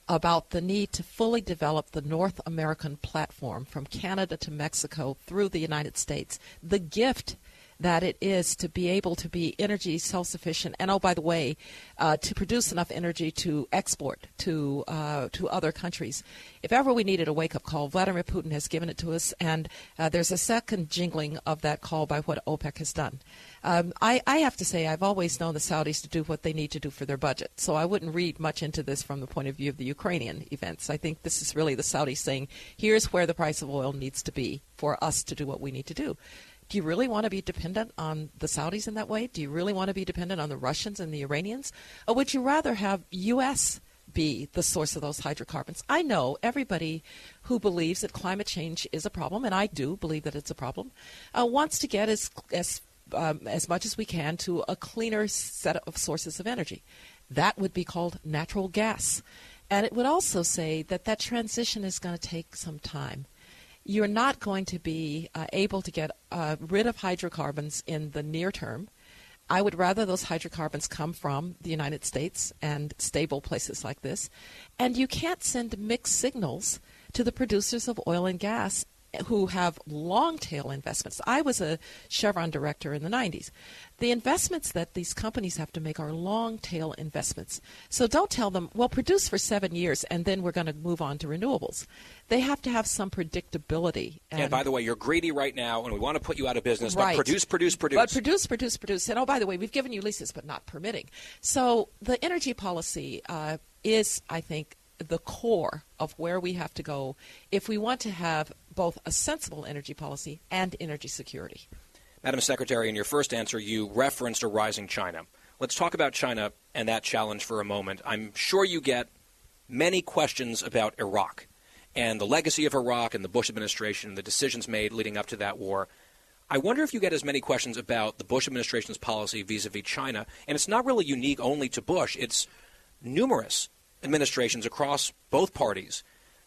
Speaker 11: about the need to fully develop the North American platform from Canada to Mexico through the United States, the gift that it is to be able to be energy self sufficient, and oh, by the way, uh, to produce enough energy to export to uh, to other countries. If ever we needed a wake up call, Vladimir Putin has given it to us, and uh, there's a second jingling of that call by what OPEC has done. Um, I, I have to say, I've always known the Saudis to do what they need to do for their budget, so I wouldn't read much into this from the point of view of the Ukrainian events. I think this is really the Saudis saying, here's where the price of oil needs to be for us to do what we need to do. Do you really want to be dependent on the Saudis in that way? Do you really want to be dependent on the Russians and the Iranians? Or would you rather have U.S. be the source of those hydrocarbons? I know everybody who believes that climate change is a problem, and I do believe that it's a problem, uh, wants to get as, as, um, as much as we can to a cleaner set of sources of energy. That would be called natural gas. And it would also say that that transition is going to take some time you're not going to be uh, able to get uh, rid of hydrocarbons in the near term. I would rather those hydrocarbons come from the United States and stable places like this. And you can't send mixed signals to the producers of oil and gas who have long tail investments. I was a Chevron director in the 90s. The investments that these companies have to make are long tail investments. So don't tell them, well, produce for seven years and then we're going to move on to renewables. They have to have some predictability.
Speaker 2: And, and by the way, you're greedy right now and we want to put you out of business,
Speaker 11: right.
Speaker 2: but produce, produce, produce.
Speaker 11: But produce, produce, produce. And oh, by the way, we've given you leases but not permitting. So the energy policy uh, is, I think, the core of where we have to go if we want to have both a sensible energy policy and energy security.
Speaker 2: Madam Secretary, in your first answer, you referenced a rising China. Let's talk about China and that challenge for a moment. I'm sure you get many questions about Iraq and the legacy of Iraq and the Bush administration and the decisions made leading up to that war. I wonder if you get as many questions about the Bush administration's policy vis a vis China. And it's not really unique only to Bush, it's numerous administrations across both parties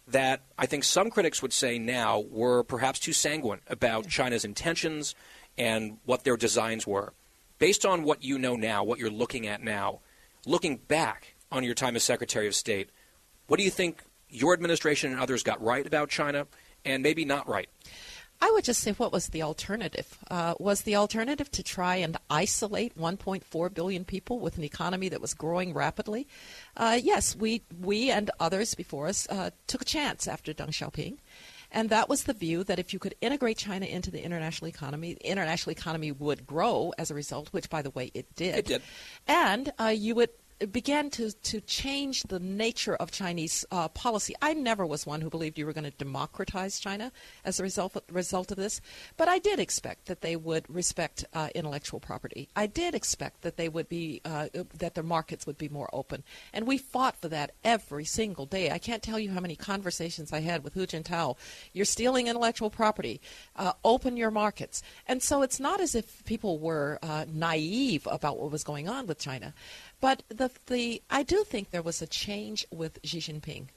Speaker 2: that I think some critics would say now were perhaps too sanguine about China's intentions and what their designs were. Based on what you know now, what you're looking at now, looking back on your time as Secretary of State, what do you think your administration and others got right about China and maybe not right?
Speaker 11: I would just say, what was the alternative? Uh, was the alternative to try and isolate 1.4 billion people with an economy that was growing rapidly? Uh, yes, we we and others before us uh, took a chance after Deng Xiaoping. And that was the view that if you could integrate China into the international economy, the international economy would grow as a result, which, by the way, it did.
Speaker 2: It did.
Speaker 11: And uh, you would began to, to change the nature of Chinese uh, policy. I never was one who believed you were going to democratize China as a result of, result of this, but I did expect that they would respect uh, intellectual property. I did expect that they would be uh, that their markets would be more open, and we fought for that every single day. I can't tell you how many conversations I had with Hu Jintao. You're stealing intellectual property. Uh, open your markets, and so it's not as if people were uh, naive about what was going on with China. But the, the, I do think there was a change with Xi Jinping.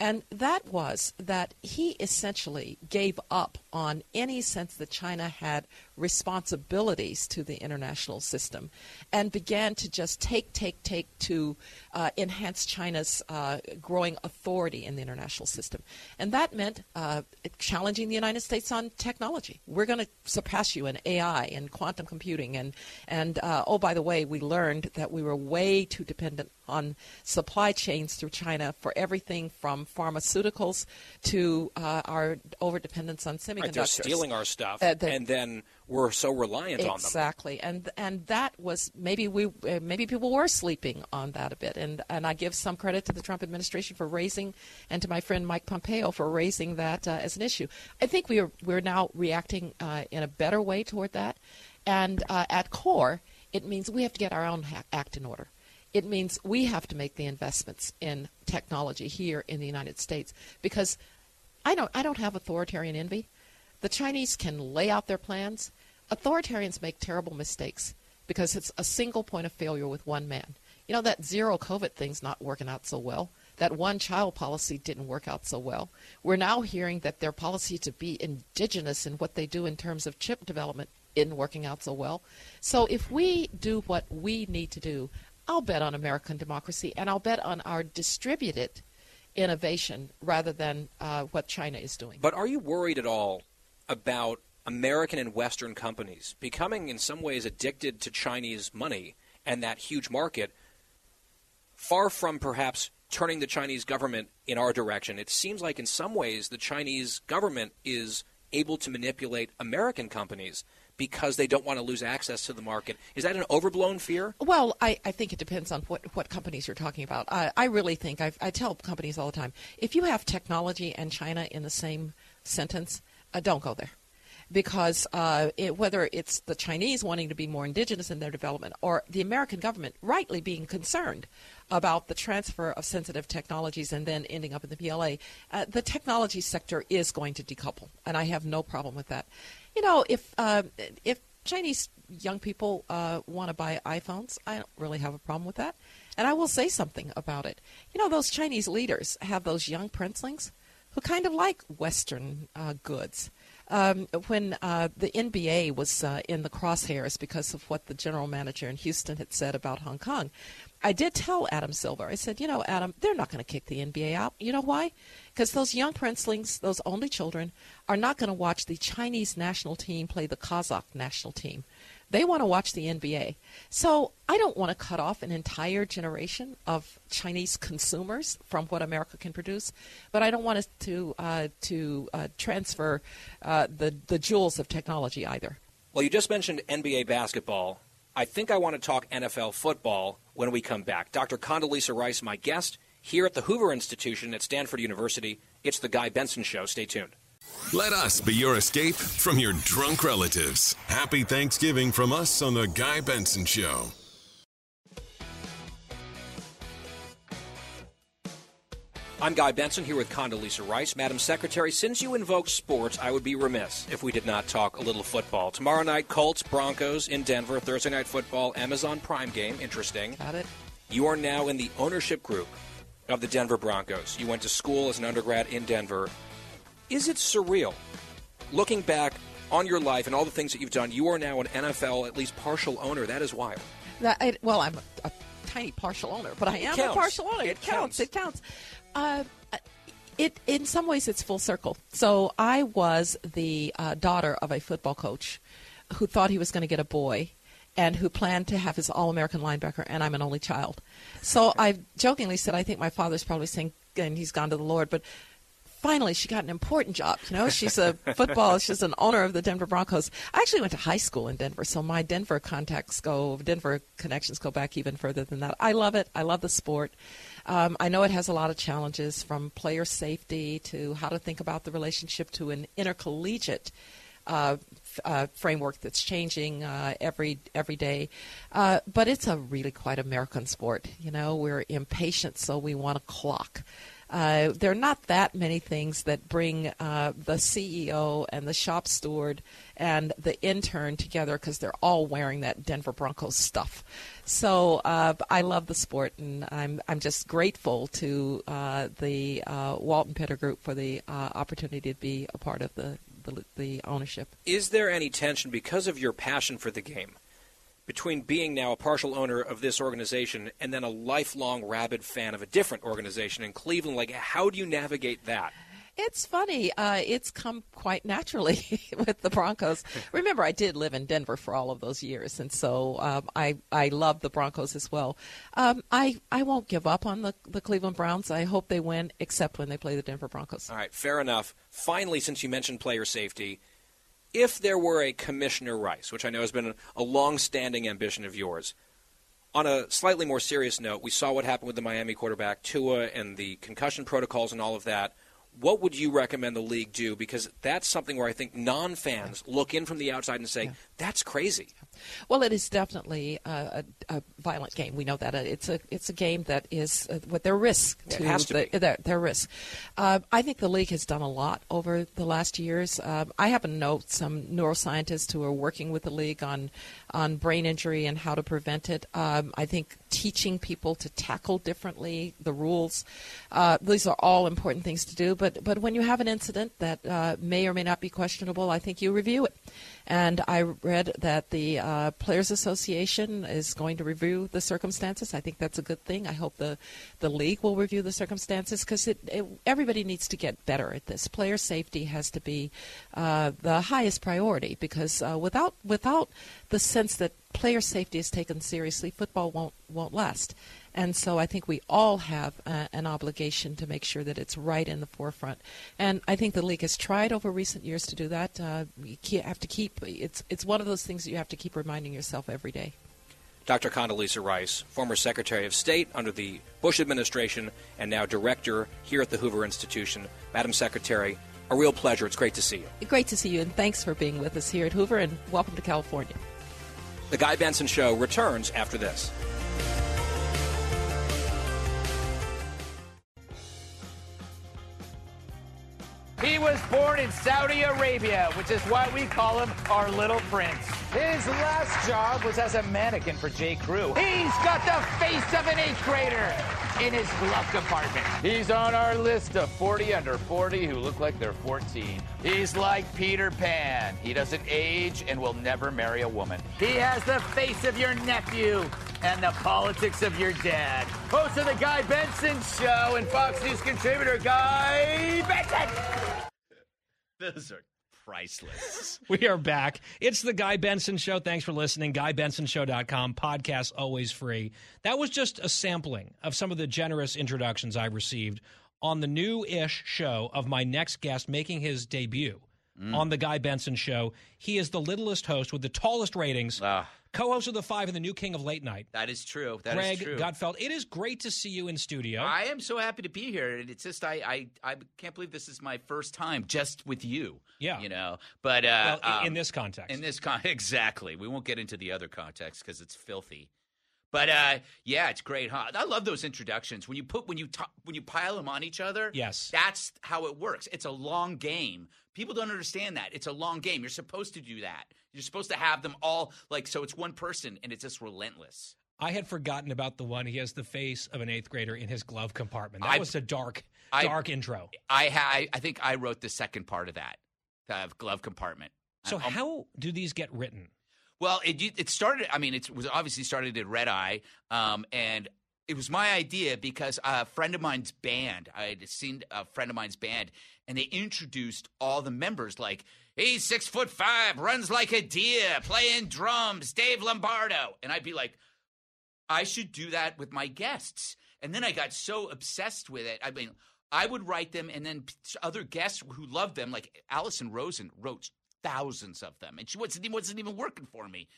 Speaker 11: And that was that he essentially gave up on any sense that China had responsibilities to the international system and began to just take, take, take to uh, enhance China's uh, growing authority in the international system. And that meant uh, challenging the United States on technology. We're going to surpass you in AI and quantum computing. And, and uh, oh, by the way, we learned that we were way too dependent on supply chains through China for everything from pharmaceuticals to uh, our overdependence on semiconductors.
Speaker 2: Right, they're stealing our stuff,
Speaker 11: Uh, the-
Speaker 2: and then we're so reliant on them.
Speaker 11: Exactly, and and that was maybe we uh, maybe people were sleeping on that a bit, and and I give some credit to the Trump administration for raising, and to my friend Mike Pompeo for raising that uh, as an issue. I think we are we're now reacting uh, in a better way toward that, and uh, at core, it means we have to get our own ha- act in order. It means we have to make the investments in technology here in the United States because I don't I don't have authoritarian envy. The Chinese can lay out their plans. Authoritarians make terrible mistakes because it's a single point of failure with one man. You know that zero COVID thing's not working out so well. That one child policy didn't work out so well. We're now hearing that their policy to be indigenous in what they do in terms of chip development isn't working out so well. So if we do what we need to do, I'll bet on American democracy and I'll bet on our distributed innovation rather than uh, what China is doing.
Speaker 2: But are you worried at all about American and Western companies becoming, in some ways, addicted to Chinese money and that huge market, far from perhaps turning the Chinese government in our direction? It seems like, in some ways, the Chinese government is able to manipulate American companies because they don't want to lose access to the market. Is that an overblown fear?
Speaker 11: Well, I, I think it depends on what, what companies you're talking about. I, I really think, I've, I tell companies all the time, if you have technology and China in the same sentence, uh, don't go there. Because uh, it, whether it's the Chinese wanting to be more indigenous in their development or the American government rightly being concerned about the transfer of sensitive technologies and then ending up in the PLA, uh, the technology sector is going to decouple, and I have no problem with that. You know, if uh, if Chinese young people uh, want to buy iPhones, I don't really have a problem with that. And I will say something about it. You know, those Chinese leaders have those young princelings who kind of like Western uh, goods. Um, when uh, the NBA was uh, in the crosshairs because of what the general manager in Houston had said about Hong Kong, I did tell Adam Silver, I said, you know, Adam, they're not going to kick the NBA out. You know why? Because those young princelings, those only children, are not going to watch the Chinese national team play the Kazakh national team. They want to watch the NBA. So I don't want to cut off an entire generation of Chinese consumers from what America can produce, but I don't want to uh, to uh, transfer uh, the the jewels of technology either.
Speaker 2: Well, you just mentioned NBA basketball. I think I want to talk NFL football when we come back. Dr. Condoleezza Rice, my guest here at the Hoover Institution at Stanford University. It's the Guy Benson Show. Stay tuned.
Speaker 1: Let us be your escape from your drunk relatives. Happy Thanksgiving from us on The Guy Benson Show.
Speaker 2: I'm Guy Benson here with Condoleezza Rice. Madam Secretary, since you invoked sports, I would be remiss if we did not talk a little football. Tomorrow night, Colts, Broncos in Denver. Thursday night football, Amazon Prime game. Interesting.
Speaker 11: Got it.
Speaker 2: You are now in the ownership group of the Denver Broncos. You went to school as an undergrad in Denver. Is it surreal? Looking back on your life and all the things that you've done, you are now an NFL, at least partial owner. That is wild.
Speaker 11: That, I, well, I'm a, a tiny partial owner, but I am a partial owner.
Speaker 2: It
Speaker 11: It, counts.
Speaker 2: counts.
Speaker 11: It counts. Uh, it in some ways it's full circle. So I was the uh, daughter of a football coach who thought he was going to get a boy and who planned to have his all-American linebacker, and I'm an only child. So I jokingly said, I think my father's probably saying, and he's gone to the Lord, but finally she got an important job. You know, she's a football, she's an owner of the Denver Broncos. I actually went to high school in Denver, so my Denver contacts go, Denver connections go back even further than that. I love it. I love the sport. Um, I know it has a lot of challenges from player safety to how to think about the relationship to an intercollegiate uh, uh, framework that's changing uh, every every day. Uh, but it's a really quite American sport. You know, we're impatient, so we want a clock. Uh, there are not that many things that bring uh, the CEO and the shop steward and the intern together because they're all wearing that Denver Broncos stuff. So uh, I love the sport, and I'm I'm just grateful to uh, the uh, Walton-Penner Group for the uh, opportunity to be a part of the, the the ownership.
Speaker 2: Is there any tension because of your passion for the game between being now a partial owner of this organization and then a lifelong rabid fan of a different organization in Cleveland? Like, how do you navigate that?
Speaker 11: It's funny. Uh, it's come quite naturally with the Broncos. Remember, I did live in Denver for all of those years, and so um, I I love the Broncos as well. Um, I I won't give up on the the Cleveland Browns. I hope they win, except when they play the Denver Broncos.
Speaker 2: All right, fair enough. Finally, since you mentioned player safety, if there were a Commissioner Rice, which I know has been a long-standing ambition of yours, on a slightly more serious note, we saw what happened with the Miami quarterback Tua and the concussion protocols and all of that. What would you recommend the league do? Because that's something where I think non-fans look in from the outside and say, "That's crazy."
Speaker 11: Well, it is definitely a, a, a violent game. We know that Uh, it's a it's a game that is uh, with their risk
Speaker 2: It
Speaker 11: to,
Speaker 2: to
Speaker 11: the. Their, their risk. Uh, I think the league has done a lot over the last years. Um, I happen to know some neuroscientists who are working with the league on on brain injury and how to prevent it. Um, I think teaching people to tackle differently the rules. Uh, these are all important things to do. But but when you have an incident that uh, may or may not be questionable, I think you review it. And I read that the uh, Players Association is going to review the circumstances. I think that's a good thing. I hope the, the league will review the circumstances because everybody needs to get better at this. Player safety has to be uh, the highest priority because uh, without without the sense that player safety is taken seriously, football won't won't last. And so I think we all have uh, an obligation to make sure that it's right in the forefront. And I think the league has tried over recent years to do that. Uh, you have to keep it's it's one of those things that you have to keep reminding yourself every day.
Speaker 2: Dr. Condoleezza Rice, former Secretary of State under the Bush administration and now director here at the Hoover Institution. Madam Secretary, a real pleasure. It's great to see you.
Speaker 11: Great to see you, and thanks for being with us here at Hoover, and welcome to California.
Speaker 2: The Guy Benson Show returns after this.
Speaker 12: He was born in Saudi Arabia, which is why we call him our little prince. His last job was as a mannequin for J. Crew. He's got the face of an eighth grader in his glove compartment. He's on our list of 40 under 40 who look like they're 14. He's like Peter Pan. He doesn't age and will never marry a woman. He has the face of your nephew and the politics of your dad. Host of the Guy Benson Show and Fox News contributor Guy Benson.
Speaker 13: Those are priceless.
Speaker 2: We are back. It's the Guy Benson Show. Thanks for listening. GuyBensonShow.com. Podcast always free. That was just a sampling of some of the generous introductions I received on the new ish show of my next guest making his debut mm. on the Guy Benson Show. He is the littlest host with the tallest ratings. Co host of The Five and the new king of late night.
Speaker 13: That is true. That is
Speaker 2: Greg
Speaker 13: true.
Speaker 2: Gutfeld. It is great to see you in studio.
Speaker 13: I am so happy to be here. and It's just I, I I can't believe this is my first time just with you.
Speaker 2: Yeah.
Speaker 13: you know. But uh,
Speaker 2: Well, in
Speaker 13: um,
Speaker 2: this context.
Speaker 13: in this con exactly, we won't get into the other context because it's filthy. But uh, yeah, it's great, huh? I love those introductions when you put when you t- when you pile them on each other.
Speaker 2: Yes,
Speaker 13: that's how it works. It's a long game. People don't understand that. It's a long game. You're supposed to do that. You're supposed to have them all like so. It's one person, and it's just relentless.
Speaker 2: I had forgotten about the one. He has the face of an eighth grader in his glove compartment. That
Speaker 13: I-
Speaker 2: was a dark,
Speaker 13: I-
Speaker 2: dark intro.
Speaker 13: I I, I think I wrote the second part of that, the glove compartment.
Speaker 2: So
Speaker 13: I'm- I'm-
Speaker 2: how do these get written?
Speaker 13: Well, it it started. I mean, it was obviously started at Red Eye, um, and it was my idea because a friend of mine's band, I had seen a friend of mine's band, and they introduced all the members like, he's six foot five, runs like a deer, playing drums, Dave Lombardo. And I'd be like, I should do that with my guests. And then I got so obsessed with it. I mean, I would write them, and then other guests who loved them, like Alison Rosen, wrote thousands of them, and she wasn't, wasn't even working for me.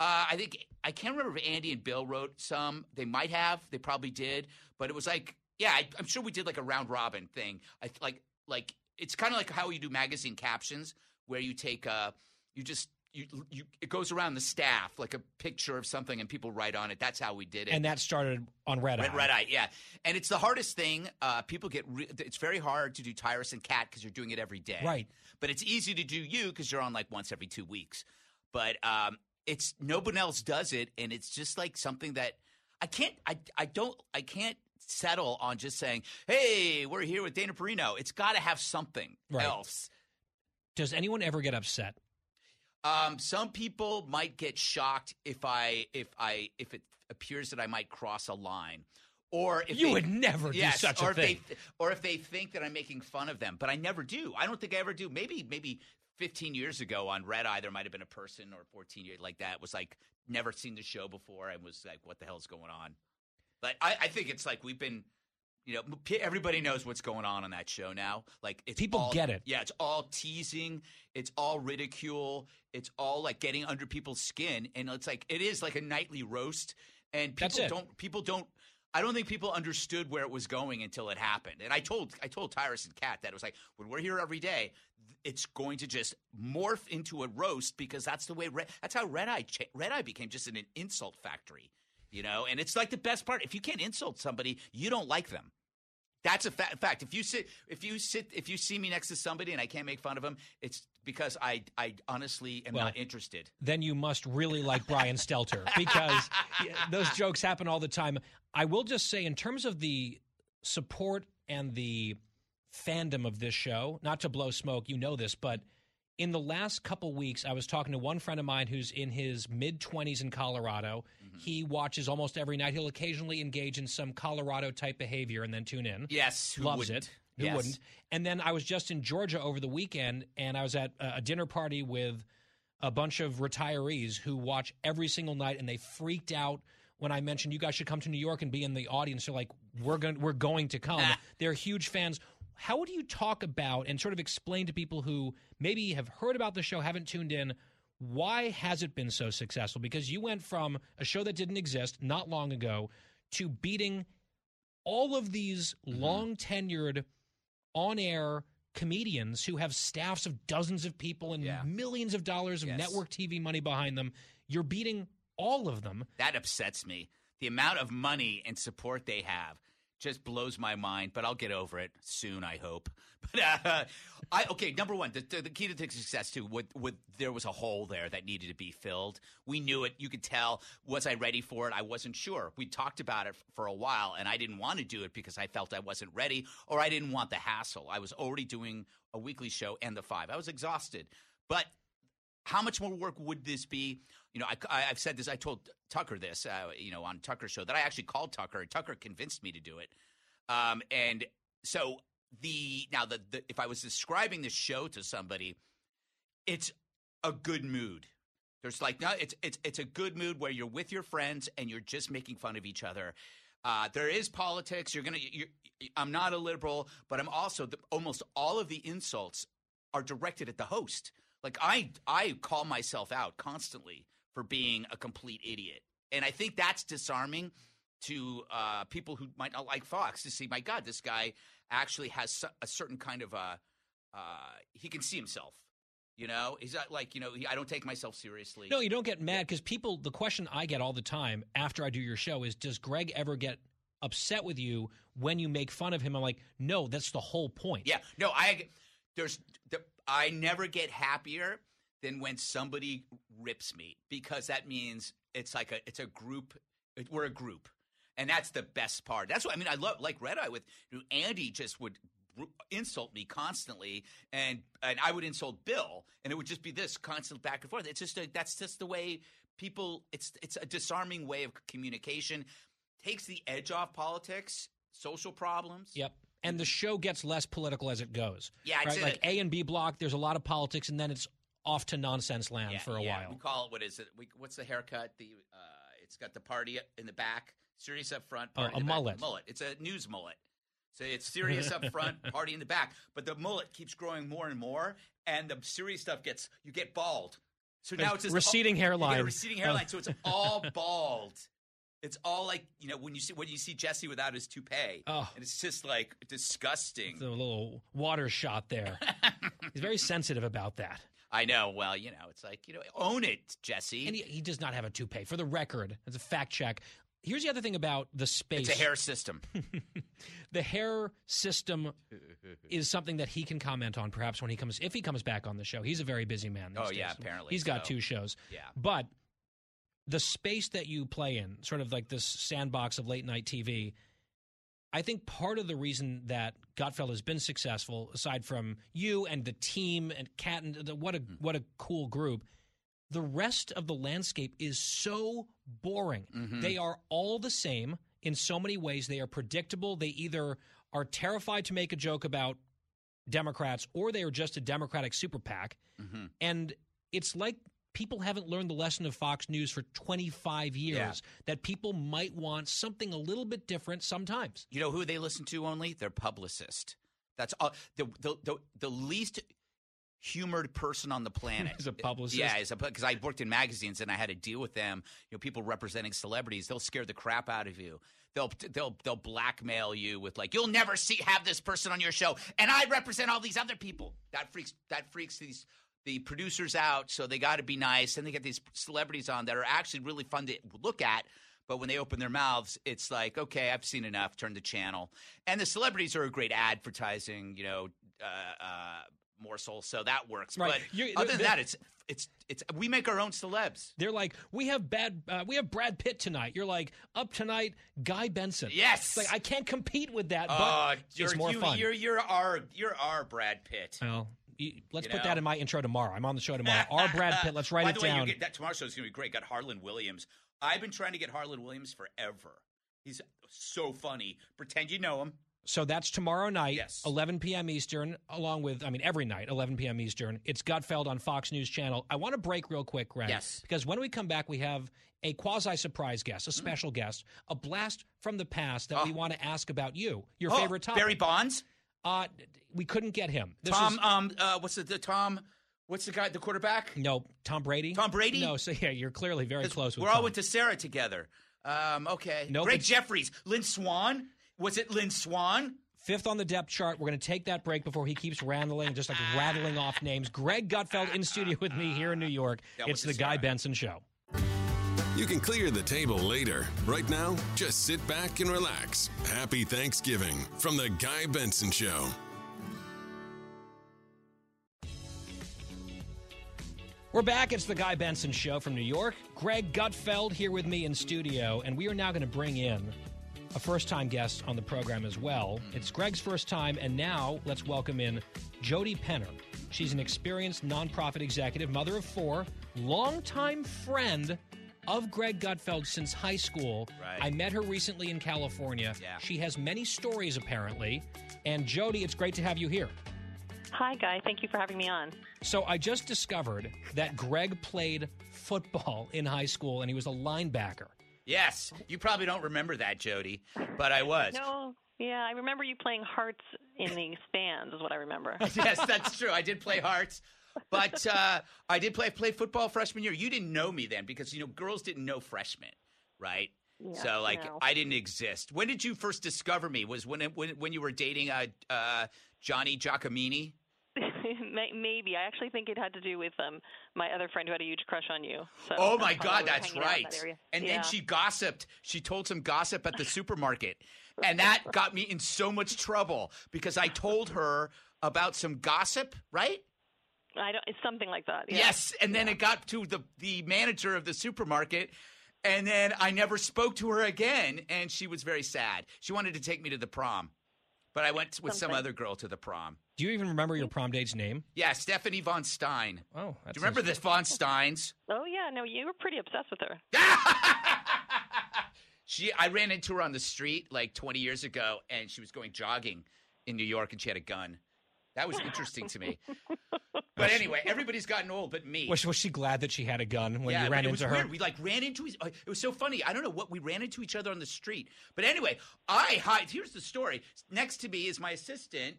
Speaker 13: Uh, I think I can't remember if Andy and Bill wrote some. They might have. They probably did. But it was like, yeah, I, I'm sure we did like a round robin thing. I like like it's kind of like how you do magazine captions, where you take uh you just you you it goes around the staff like a picture of something and people write on it. That's how we did it.
Speaker 2: And that started on Red Eye.
Speaker 13: Red, Red Eye, yeah. And it's the hardest thing. Uh, people get. Re- it's very hard to do Tyrus and Kat because you're doing it every day.
Speaker 2: Right.
Speaker 13: But it's easy to do you because you're on like once every two weeks. But um, it's no one else does it, and it's just like something that I can't. I I don't. I can't settle on just saying, "Hey, we're here with Dana Perino." It's got to have something
Speaker 2: Right.
Speaker 13: else.
Speaker 2: Does anyone ever get upset?
Speaker 13: Um, some people might get shocked if I if I if it appears that I might cross a line, or if
Speaker 2: You
Speaker 13: they-
Speaker 2: would never do
Speaker 13: yes,
Speaker 2: such a
Speaker 13: or if
Speaker 2: thing.
Speaker 13: They, or if they think that I'm making fun of them, but I never do. I don't think I ever do. Maybe maybe 15 years ago on Red Eye, there might have been a person or 14 years like that was like never seen the show before and was like, "What the hell's going on?" But I, I think it's like we've been. You know, everybody knows what's going on on that show now. Like, it's
Speaker 2: People
Speaker 13: all-
Speaker 2: get it.
Speaker 13: Yeah, it's all teasing. It's all ridicule. It's all like getting under people's skin, and it's like it is like a nightly roast. And people don't. People don't. I don't think people understood where it was going until it happened. And I told I told Tyrus and Kat that it was like when we're here every day, it's going to just morph into a roast because that's the way. That's how Red Eye Red Eye became just an insult factory. You know, and it's like the best part. If you can't insult somebody, you don't like them. That's a fa- fact. If you sit, if you sit, if you see me next to somebody and I can't make fun of them, it's because I, I honestly am
Speaker 2: Well,
Speaker 13: not interested.
Speaker 2: then you must really like Brian Stelter because those jokes happen all the time. I will just say, in terms of the support and the fandom of this show, not to blow smoke, you know this, but in the last couple weeks, I was talking to one friend of mine who's in his mid 20s in Colorado.
Speaker 13: Mm-hmm.
Speaker 2: He watches almost every night. He'll occasionally engage in some Colorado type behavior and then tune in.
Speaker 13: Yes, who
Speaker 2: loves
Speaker 13: wouldn't?
Speaker 2: it. Who
Speaker 13: Yes.
Speaker 2: wouldn't? And then I was just in Georgia over the weekend, and I was at a dinner party with a bunch of retirees who watch every single night, and they freaked out when I mentioned you guys should come to New York and be in the audience. They're like, "We're going, we're going to come." They're huge fans. How do you talk about and sort of explain to people who maybe have heard about the show, haven't tuned in? Why has it been so successful? Because you went from a show that didn't exist not long ago to beating all of these
Speaker 13: Mm-hmm.
Speaker 2: long tenured on air comedians who have staffs of dozens of people and millions of dollars of
Speaker 13: Yes.
Speaker 2: network TV money behind them. You're beating all of them.
Speaker 13: That upsets me. The amount of money and support they have just blows my mind. But I'll get over it soon, I hope. But uh, I okay. Number one, the, the, key to the success too. With, with there was a hole there that needed to be filled. We knew it. You could tell. Was I ready for it? I wasn't sure. We talked about it for a while, and I didn't want to do it because I felt I wasn't ready, or I didn't want the hassle. I was already doing a weekly show and the five. I was exhausted, but how much more work would this be? You know, I, I, have said this. I told Tucker this, uh, you know, on Tucker's show that I actually called Tucker. and Tucker convinced me to do it. Um, and so the now the, the if I was describing the show to somebody, it's a good mood. There's like no, it's it's it's a good mood where you're with your friends and you're just making fun of each other. Uh, there is politics. You're gonna. You're, I'm not a liberal, but I'm also the, almost all of the insults are directed at the host. Like I I call myself out constantly for being a complete idiot, and I think that's disarming to uh, people who might not like Fox to see. My God, this guy actually has a certain kind of uh, uh, he can see himself. You know, he's not like you know. He, I don't take myself seriously.
Speaker 2: No, you don't get mad because people. The question I get all the time after I do your show is, does Greg ever get upset with you when you make fun of him? I'm like, no, that's the whole point.
Speaker 13: Yeah, no, I there's the, I never get happier than when somebody rips me because that means it's like a it's a group. It, we're a group, and that's the best part. That's what I mean. I love like Red Eye with Andy just would insult me constantly, and and I would insult Bill, and it would just be this constant back and forth. It's just a, that's just the way people. It's it's a disarming way of communication. takes the edge off politics, social problems.
Speaker 2: Yep. And the show gets less political as it goes.
Speaker 13: Yeah, it's
Speaker 2: right? like A and B block. There's a lot of politics, and then it's off to nonsense land
Speaker 13: Yeah,
Speaker 2: for a
Speaker 13: yeah.
Speaker 2: while.
Speaker 13: We call it what is it? We, what's the haircut? The uh, it's got the party in the back, serious up front,
Speaker 2: Oh,
Speaker 13: party
Speaker 2: a
Speaker 13: in the back.
Speaker 2: mullet.
Speaker 13: Mullet. It's a news mullet. So it's serious up front, party in the back. But the mullet keeps growing more and more, and the serious stuff gets you get bald. So now it's just
Speaker 2: Receding
Speaker 13: get
Speaker 2: hairline.
Speaker 13: a receding hairline. So it's all bald. It's all like you know when you see when you see Jesse without his toupee,
Speaker 2: Oh.
Speaker 13: and it's just like disgusting.
Speaker 2: The little water shot there. He's very sensitive about that.
Speaker 13: I know. Well, you know, it's like you know, own it, Jesse.
Speaker 2: And he, he does not have a toupee. For the record, as a fact check. Here's the other thing about the space.
Speaker 13: It's a hair system.
Speaker 2: the hair system is something that he can comment on perhaps when he comes if he comes back on the show. He's a very busy man.
Speaker 13: Oh, yeah, apparently
Speaker 2: He's got
Speaker 13: so.
Speaker 2: two shows.
Speaker 13: Yeah.
Speaker 2: But the space that you play in, sort of like this sandbox of late night TV, I think part of the reason that Gutfeld has been successful, aside from you and the team and Kat and the, what a
Speaker 13: Hmm.
Speaker 2: what a cool group, the rest of the landscape is so boring.
Speaker 13: Mhm.
Speaker 2: They are all the same in so many ways. They are predictable. They either are terrified to make a joke about Democrats or they are just a Democratic super PAC.
Speaker 13: Mm-hmm.
Speaker 2: And it's like people haven't learned the lesson of Fox News for 25 years
Speaker 13: Yeah.
Speaker 2: that people might want something a little bit different sometimes.
Speaker 13: You know who they listen to only? Their publicist. That's all. The the the, the least humored person on the planet
Speaker 2: Is a publicist?
Speaker 13: Yeah, because I worked in magazines and I had to deal with them. You know, people representing celebrities. They'll scare the crap out of you. They'll they'll they'll blackmail you with like, you'll never see have this person on your show, and I represent all these other people. That freaks that freaks these. The producers out, so they got to be nice, and they get these celebrities on that are actually really fun to look at. But when they open their mouths, it's like, okay, I've seen enough. Turn the channel. And the celebrities are a great advertising, you know, uh, uh, morsel, so that works.
Speaker 2: Right.
Speaker 13: But
Speaker 2: You're-
Speaker 13: other than that, it's it's it's we make our own celebs.
Speaker 2: They're like, we have bad, uh, we have Brad Pitt tonight. You're like, up tonight, Guy Benson.
Speaker 13: Yes.
Speaker 2: It's like I can't compete with that, but
Speaker 13: Uh,
Speaker 2: it's
Speaker 13: you're,
Speaker 2: more
Speaker 13: you,
Speaker 2: fun.
Speaker 13: You're you're our you're our Brad Pitt.
Speaker 2: well, let's
Speaker 13: You
Speaker 2: put
Speaker 13: know?
Speaker 2: that in my intro tomorrow. I'm on the show tomorrow. Our Brad Pitt. Let's write
Speaker 13: By
Speaker 2: it
Speaker 13: way,
Speaker 2: down.
Speaker 13: you get, that tomorrow show is going to be great. Got Harlan Williams. I've been trying to get Harlan Williams forever. He's so funny. Pretend you know him.
Speaker 2: So that's tomorrow night,
Speaker 13: Yes.
Speaker 2: 11 p.m. Eastern, along with, I mean, every night, 11 p.m. Eastern. It's Gutfeld on Fox News Channel. I want to break real quick, Greg.
Speaker 13: Yes.
Speaker 2: Because when we come back, we have a quasi surprise guest,
Speaker 13: Mm.
Speaker 2: a special guest, a blast from the past that we want to ask about you, your
Speaker 13: Oh,
Speaker 2: favorite topic.
Speaker 13: Barry Bonds.
Speaker 2: Uh, we couldn't get him. This
Speaker 13: Tom.
Speaker 2: is-
Speaker 13: um. Uh. What's the, the Tom? What's the guy? The quarterback.
Speaker 2: no, Tom Brady.
Speaker 13: Tom Brady?
Speaker 2: No, so yeah, you're clearly very close with
Speaker 13: We're all went to Sarah together. Um. Okay.
Speaker 2: No,
Speaker 13: Greg Jeffries. Lynn Swann. Was it Lynn Swann?
Speaker 2: Fifth on the depth chart. We're going to take that break before he keeps rattling, just like rattling off names. Greg Gutfeld in studio with me here in New York.
Speaker 1: That
Speaker 2: It's the Guy Benson Show.
Speaker 1: You can clear the table later. Right now, just sit back and relax. Happy Thanksgiving from The Guy Benson Show.
Speaker 2: We're back. It's the Guy Benson Show from New York. Greg Gutfeld here with me in studio, and we are now going to bring in a first time guest on the program as well. It's Greg's first time, and now let's welcome in Jody Penner. She's an experienced nonprofit executive, mother of four, longtime friend of Greg Gutfeld since high school.
Speaker 13: Right.
Speaker 2: I met her recently in California.
Speaker 13: Yeah.
Speaker 2: She has many stories, apparently. And Jody, it's great to have you here.
Speaker 14: Hi, Guy. Thank you for having me on.
Speaker 2: So I just discovered that Greg played football in high school and he was a linebacker.
Speaker 13: Yes. You probably don't remember that, Jody, but I was.
Speaker 14: No, yeah, I remember you playing hearts in the stands, is what I remember.
Speaker 13: yes, that's true. I did play Hearts, but uh, I did play play football freshman year. You didn't know me then because you know girls didn't know freshmen, right?
Speaker 14: Yeah,
Speaker 13: so like
Speaker 14: no.
Speaker 13: I didn't exist. When did you first discover me? Was when it, when when you were dating uh, uh, Johnny Giacomini?
Speaker 14: Maybe. I actually think it had to do with um, my other friend who had a huge crush on you. So
Speaker 13: oh my
Speaker 14: that's why we
Speaker 13: God, that's
Speaker 14: hanging out in
Speaker 13: right.
Speaker 14: that
Speaker 13: and
Speaker 14: yeah.
Speaker 13: then she gossiped. She told some gossip at the supermarket, and that got me in so much trouble because I told her about some gossip, right?
Speaker 14: I don't. It's something like that. Yeah.
Speaker 13: Yes, and then it got to the the manager of the supermarket, and then I never spoke to her again, and she was very sad. She wanted to take me to the prom, but I went with some other girl to the prom.
Speaker 2: Do you even remember your mm. prom date's name?
Speaker 13: Yeah, Stephanie von Stein.
Speaker 2: Oh,
Speaker 13: do you remember the von Steins?
Speaker 14: Oh yeah. No, you were pretty obsessed with her.
Speaker 13: She, I ran into her on the street like 20 years ago, and she was going jogging in New York, and she had a gun. That was interesting to me. But anyway, everybody's gotten old, but me.
Speaker 2: Was, was she glad that she had a gun when
Speaker 13: yeah,
Speaker 2: you
Speaker 13: but
Speaker 2: ran
Speaker 13: it was
Speaker 2: into her?
Speaker 13: weird. We like ran into each. uh, It was so funny. I don't know what we ran into each other on the street. But anyway, I hide. Here's the story. Next to me is my assistant,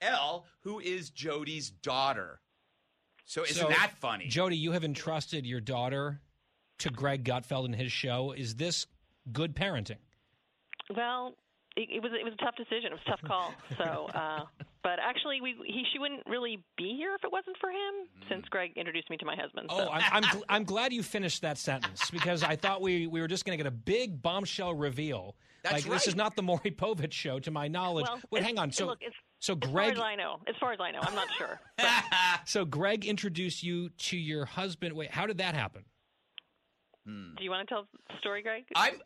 Speaker 13: Elle, who is Jody's daughter. So isn't
Speaker 2: So,
Speaker 13: that funny?
Speaker 2: Jody, you have entrusted your daughter to Greg Gutfeld and his show. Is this good parenting?
Speaker 14: Well, it, it was it was a tough decision. It was a tough call. So, uh, but actually, we he she wouldn't really be here if it wasn't for him. Mm-hmm. Since Greg introduced me to my husband.
Speaker 2: Oh,
Speaker 14: so.
Speaker 2: I'm, I'm, gl- I'm glad you finished that sentence because I thought we, we were just going to get a big bombshell reveal.
Speaker 14: That's
Speaker 2: like this is not the Maury Povich show, to my knowledge.
Speaker 14: Well,
Speaker 2: Wait, hang on. So,
Speaker 14: look, it's,
Speaker 2: so
Speaker 14: as
Speaker 2: Greg,
Speaker 14: far as I know, as far as I know, I'm not sure.
Speaker 2: so Greg introduced you to your husband. Wait, how did that happen? Hmm.
Speaker 14: Do you want to tell the story, Greg?
Speaker 13: I'm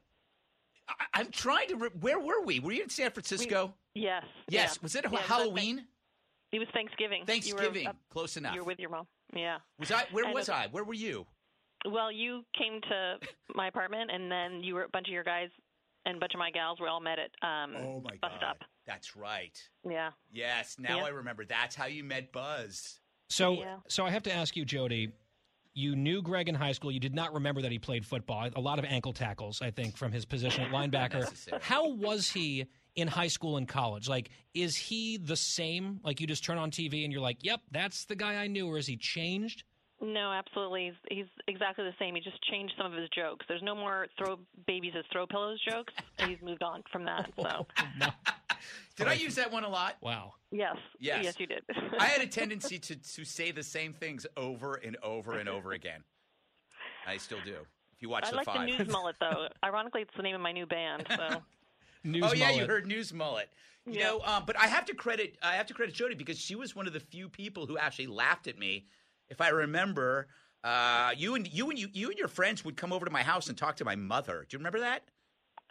Speaker 13: I- I'm trying to. Re- where were we? Were you in San Francisco?
Speaker 14: Yes.
Speaker 13: Yes.
Speaker 14: yeah.
Speaker 13: Was it
Speaker 14: Yeah, was
Speaker 13: Halloween?
Speaker 14: Thank- it was Thanksgiving. You were
Speaker 13: Thanksgiving.
Speaker 14: up-
Speaker 13: Close enough.
Speaker 14: You were with your mom. Yeah.
Speaker 13: Was I? Where
Speaker 14: And
Speaker 13: was I? Where were you?
Speaker 14: Well, you came to my apartment, and then you were a bunch of your guys and a bunch of my gals were all met at um,
Speaker 13: Oh my
Speaker 14: bus
Speaker 13: God.
Speaker 14: stop.
Speaker 13: That's right.
Speaker 14: Yeah.
Speaker 13: Yes. Now
Speaker 14: Yeah.
Speaker 13: I remember. That's how you met Buzz.
Speaker 2: So,
Speaker 14: Yeah.
Speaker 2: so I have to ask you, Jody. You knew Greg in high school. You did not remember that he played football. A lot of ankle tackles, I think, from his position at linebacker. How was he in high school and college? Like, is he the same? Like, you just turn on TV and you're like, "Yep, that's the guy I knew," or is he changed?
Speaker 14: No, absolutely. He's, he's exactly the same. He just changed some of his jokes. There's no more throw babies as throw pillows jokes. He's moved on from that. So
Speaker 13: Did I use that one a lot?
Speaker 2: Wow.
Speaker 14: yes,
Speaker 13: Yes.
Speaker 14: yes, you did.
Speaker 13: I had a tendency to, to say the same things over and over and over again. I still do. If you watch
Speaker 14: I
Speaker 13: the
Speaker 14: like
Speaker 13: five.
Speaker 14: the news mullet though. Ironically, it's the name of my new band. So
Speaker 2: News
Speaker 13: oh yeah, you heard news mullet. You
Speaker 14: Yeah.
Speaker 13: know, um, but I have to credit I have to credit Jody because she was one of the few people who actually laughed at me. If I remember, uh, you and you and you you and your friends would come over to my house and talk to my mother. Do you remember that?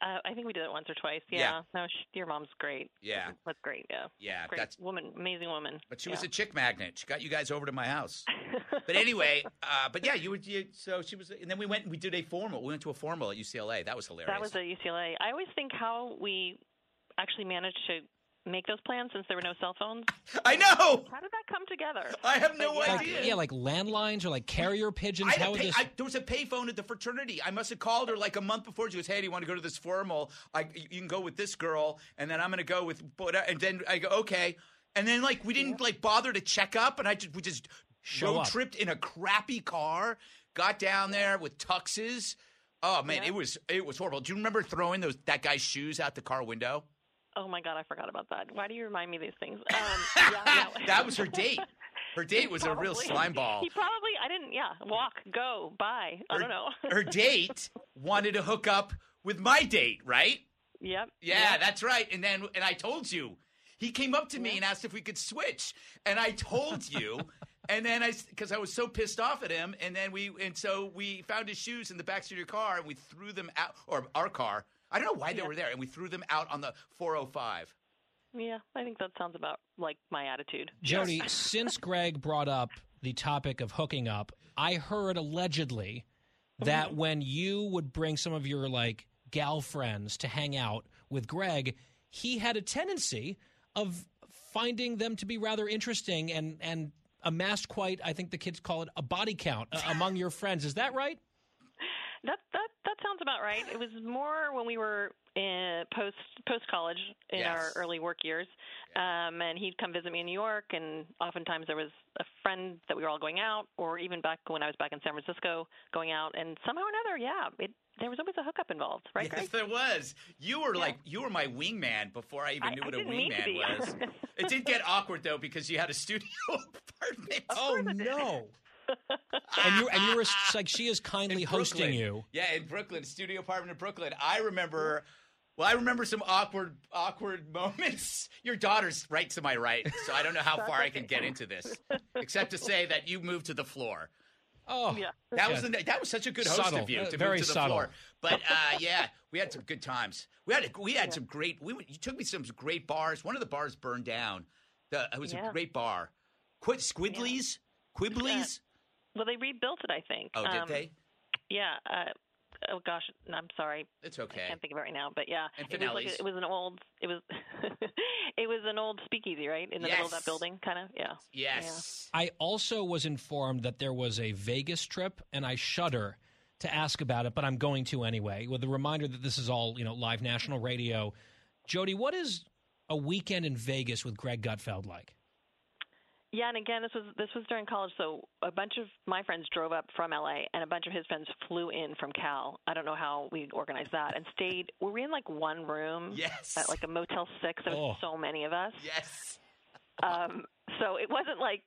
Speaker 14: Uh, I think we did it once or twice.
Speaker 13: Yeah.
Speaker 14: Yeah. No, sh your mom's great.
Speaker 13: Yeah.
Speaker 14: That's great. Yeah.
Speaker 13: Yeah,
Speaker 14: Great
Speaker 13: that's-
Speaker 14: woman, amazing woman.
Speaker 13: But she
Speaker 14: yeah.
Speaker 13: was a chick magnet. She got you guys over to my house. but anyway, uh, but yeah, you would. You, so she was, and then we went and we did a formal. We went to a formal at UCLA. That was hilarious.
Speaker 14: That was at UCLA. I always think how we actually managed to make those plans since there were no cell phones.
Speaker 13: I know.
Speaker 14: How did that come together?
Speaker 13: I have no
Speaker 14: But, yeah.
Speaker 2: Like, yeah, like landlines or like carrier pigeons.
Speaker 13: I
Speaker 2: How
Speaker 13: a pay,
Speaker 2: this?
Speaker 13: I, there was a payphone at the fraternity. I must have called her like a month before. She goes, "Hey, do you want to go to this formal? I, you can go with this girl, and then I'm going to go with." And then I go, "Okay." And then like we didn't like bother to check up, and I just we just
Speaker 2: Show
Speaker 13: tripped in a crappy car, got down there with tuxes. Oh man, it was it was horrible. Do you remember throwing those that guy's shoes out the car window?
Speaker 14: Oh my god, I forgot about that. Why do you remind me of these things? Um, yeah, no.
Speaker 13: That was her date. Her date was a real slime ball.
Speaker 14: He probably, I didn't, yeah, walk, go, bye. I don't know.
Speaker 13: her date wanted to hook up with my date, right?
Speaker 14: Yep.
Speaker 13: Yeah,
Speaker 14: yep.
Speaker 13: that's right. And then and I told you. He came up to me and asked if we could switch. And I told you. and then I cuz I was so pissed off at him and then we and so we found his shoes in the backseat of your car and we threw them out or our car. I don't know why they
Speaker 14: Yeah.
Speaker 13: were there and we threw them out on the 405.
Speaker 14: Yeah, I think that sounds about like my attitude.
Speaker 2: Jody, since Greg brought up the topic of hooking up, I heard allegedly that
Speaker 14: Mm-hmm.
Speaker 2: when you would bring some of your like gal friends to hang out with Greg, he had a tendency of finding them to be rather interesting and and amassed quite, I think the kids call it a body count uh, among your friends. Is that right?
Speaker 14: That that that sounds about right. It was more when we were in post post college in our early work years, um, and he'd come visit me in New York, and oftentimes there was a friend that we were all going out, or even back when I was back in San Francisco going out, and somehow or another, yeah, it there was always a hookup involved, right?
Speaker 13: Yes,
Speaker 14: Greg?
Speaker 13: there was. You were like you were my wingman before I even knew
Speaker 14: I
Speaker 13: what a
Speaker 14: didn't
Speaker 13: wingman was. it did get awkward though because you had a studio apartment.
Speaker 2: Oh no. And you and you were like she is kindly hosting
Speaker 13: Brooklyn.
Speaker 2: you.
Speaker 13: Yeah, in Brooklyn, studio apartment in Brooklyn. I remember. Well, I remember some awkward, awkward moments. Your daughter's right to my right, so I don't know how far I can get into this, except to say that you moved to the floor.
Speaker 2: Oh,
Speaker 14: yeah.
Speaker 13: That was the, that was such a good host
Speaker 2: Subtle.
Speaker 13: of you
Speaker 2: Uh,
Speaker 13: to
Speaker 2: very
Speaker 13: move to the
Speaker 2: subtle.
Speaker 13: floor. But uh, yeah, we had some good times. We had a, we had some great. We you took me to some great bars. One of the bars burned down. The, it was a great bar. Quit Squidleys, Quibblies.
Speaker 14: Well, they rebuilt it, I think.
Speaker 13: Oh, did
Speaker 14: Um,
Speaker 13: they?
Speaker 14: Yeah, uh, oh gosh, I'm sorry.
Speaker 13: It's okay.
Speaker 14: I can't think of it right now, but yeah,
Speaker 13: And
Speaker 14: it was like a, it was an old it was it was an old speakeasy, right, in the middle of that building, kind of. Yeah.
Speaker 13: Yes.
Speaker 2: I also was informed that there was a Vegas trip, and I shudder to ask about it, but I'm going to anyway. With the reminder that this is all you know live national radio. Jody, what is a weekend in Vegas with Greg Gutfeld like?
Speaker 14: Yeah, and again, this was this was during college, so a bunch of my friends drove up from LA, and a bunch of his friends flew in from Cal. I don't know how we organized that, and stayed. Were we in like one room,
Speaker 13: Yes.
Speaker 14: at like a Motel Six. There was
Speaker 13: Oh.
Speaker 14: so many of us.
Speaker 13: Yes.
Speaker 14: Um, so it wasn't like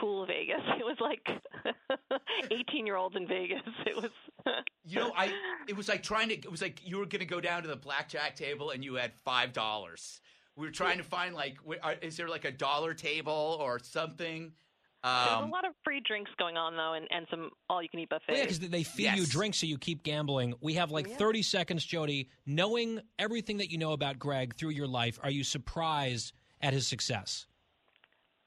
Speaker 14: cool Vegas. It was like eighteen year olds in Vegas. It was.
Speaker 13: You know, I it was like trying to it was like you were going to go down to the blackjack table and you had five dollars. We were trying to find like is there like a dollar table or something?
Speaker 14: There's
Speaker 13: Um,
Speaker 14: a lot of free drinks going on though, and, and some all you can eat buffet.
Speaker 2: Yeah, because they feed you drinks, so you keep gambling. We have like 30 seconds, Jody. Knowing everything that you know about Greg through your life, are you surprised at his success?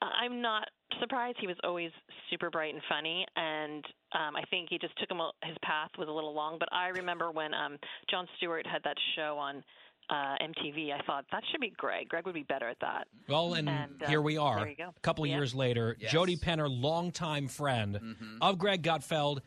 Speaker 14: I'm not surprised. He was always super bright and funny, and um, I think he just took him a, his path was a little long. But I remember when um, Jon Stewart had that show on uh, MTV. I thought that should be Greg. Greg would be better at that.
Speaker 2: Well, and,
Speaker 14: And, uh,
Speaker 2: here we are.
Speaker 14: there you go.
Speaker 2: A couple
Speaker 14: Yeah.
Speaker 2: years later,
Speaker 14: Yes.
Speaker 2: Jody Penner, longtime friend
Speaker 13: Mm-hmm.
Speaker 2: of Greg Gutfeld.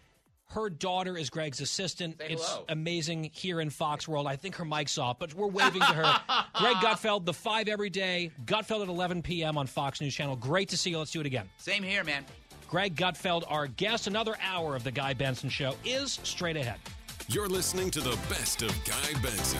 Speaker 2: Her daughter is Greg's assistant.
Speaker 13: Say
Speaker 2: it's
Speaker 13: hello.
Speaker 2: amazing here in Fox World. I think her mic's off, but we're waving to her. Greg Gutfeld, the five every day. Gutfeld at 11 p.m. on Fox News Channel. Great to see you. Let's do it again.
Speaker 13: Same here, man.
Speaker 2: Greg Gutfeld, our guest. Another hour of the Guy Benson Show is straight ahead.
Speaker 1: You're listening to the best of Guy Benson.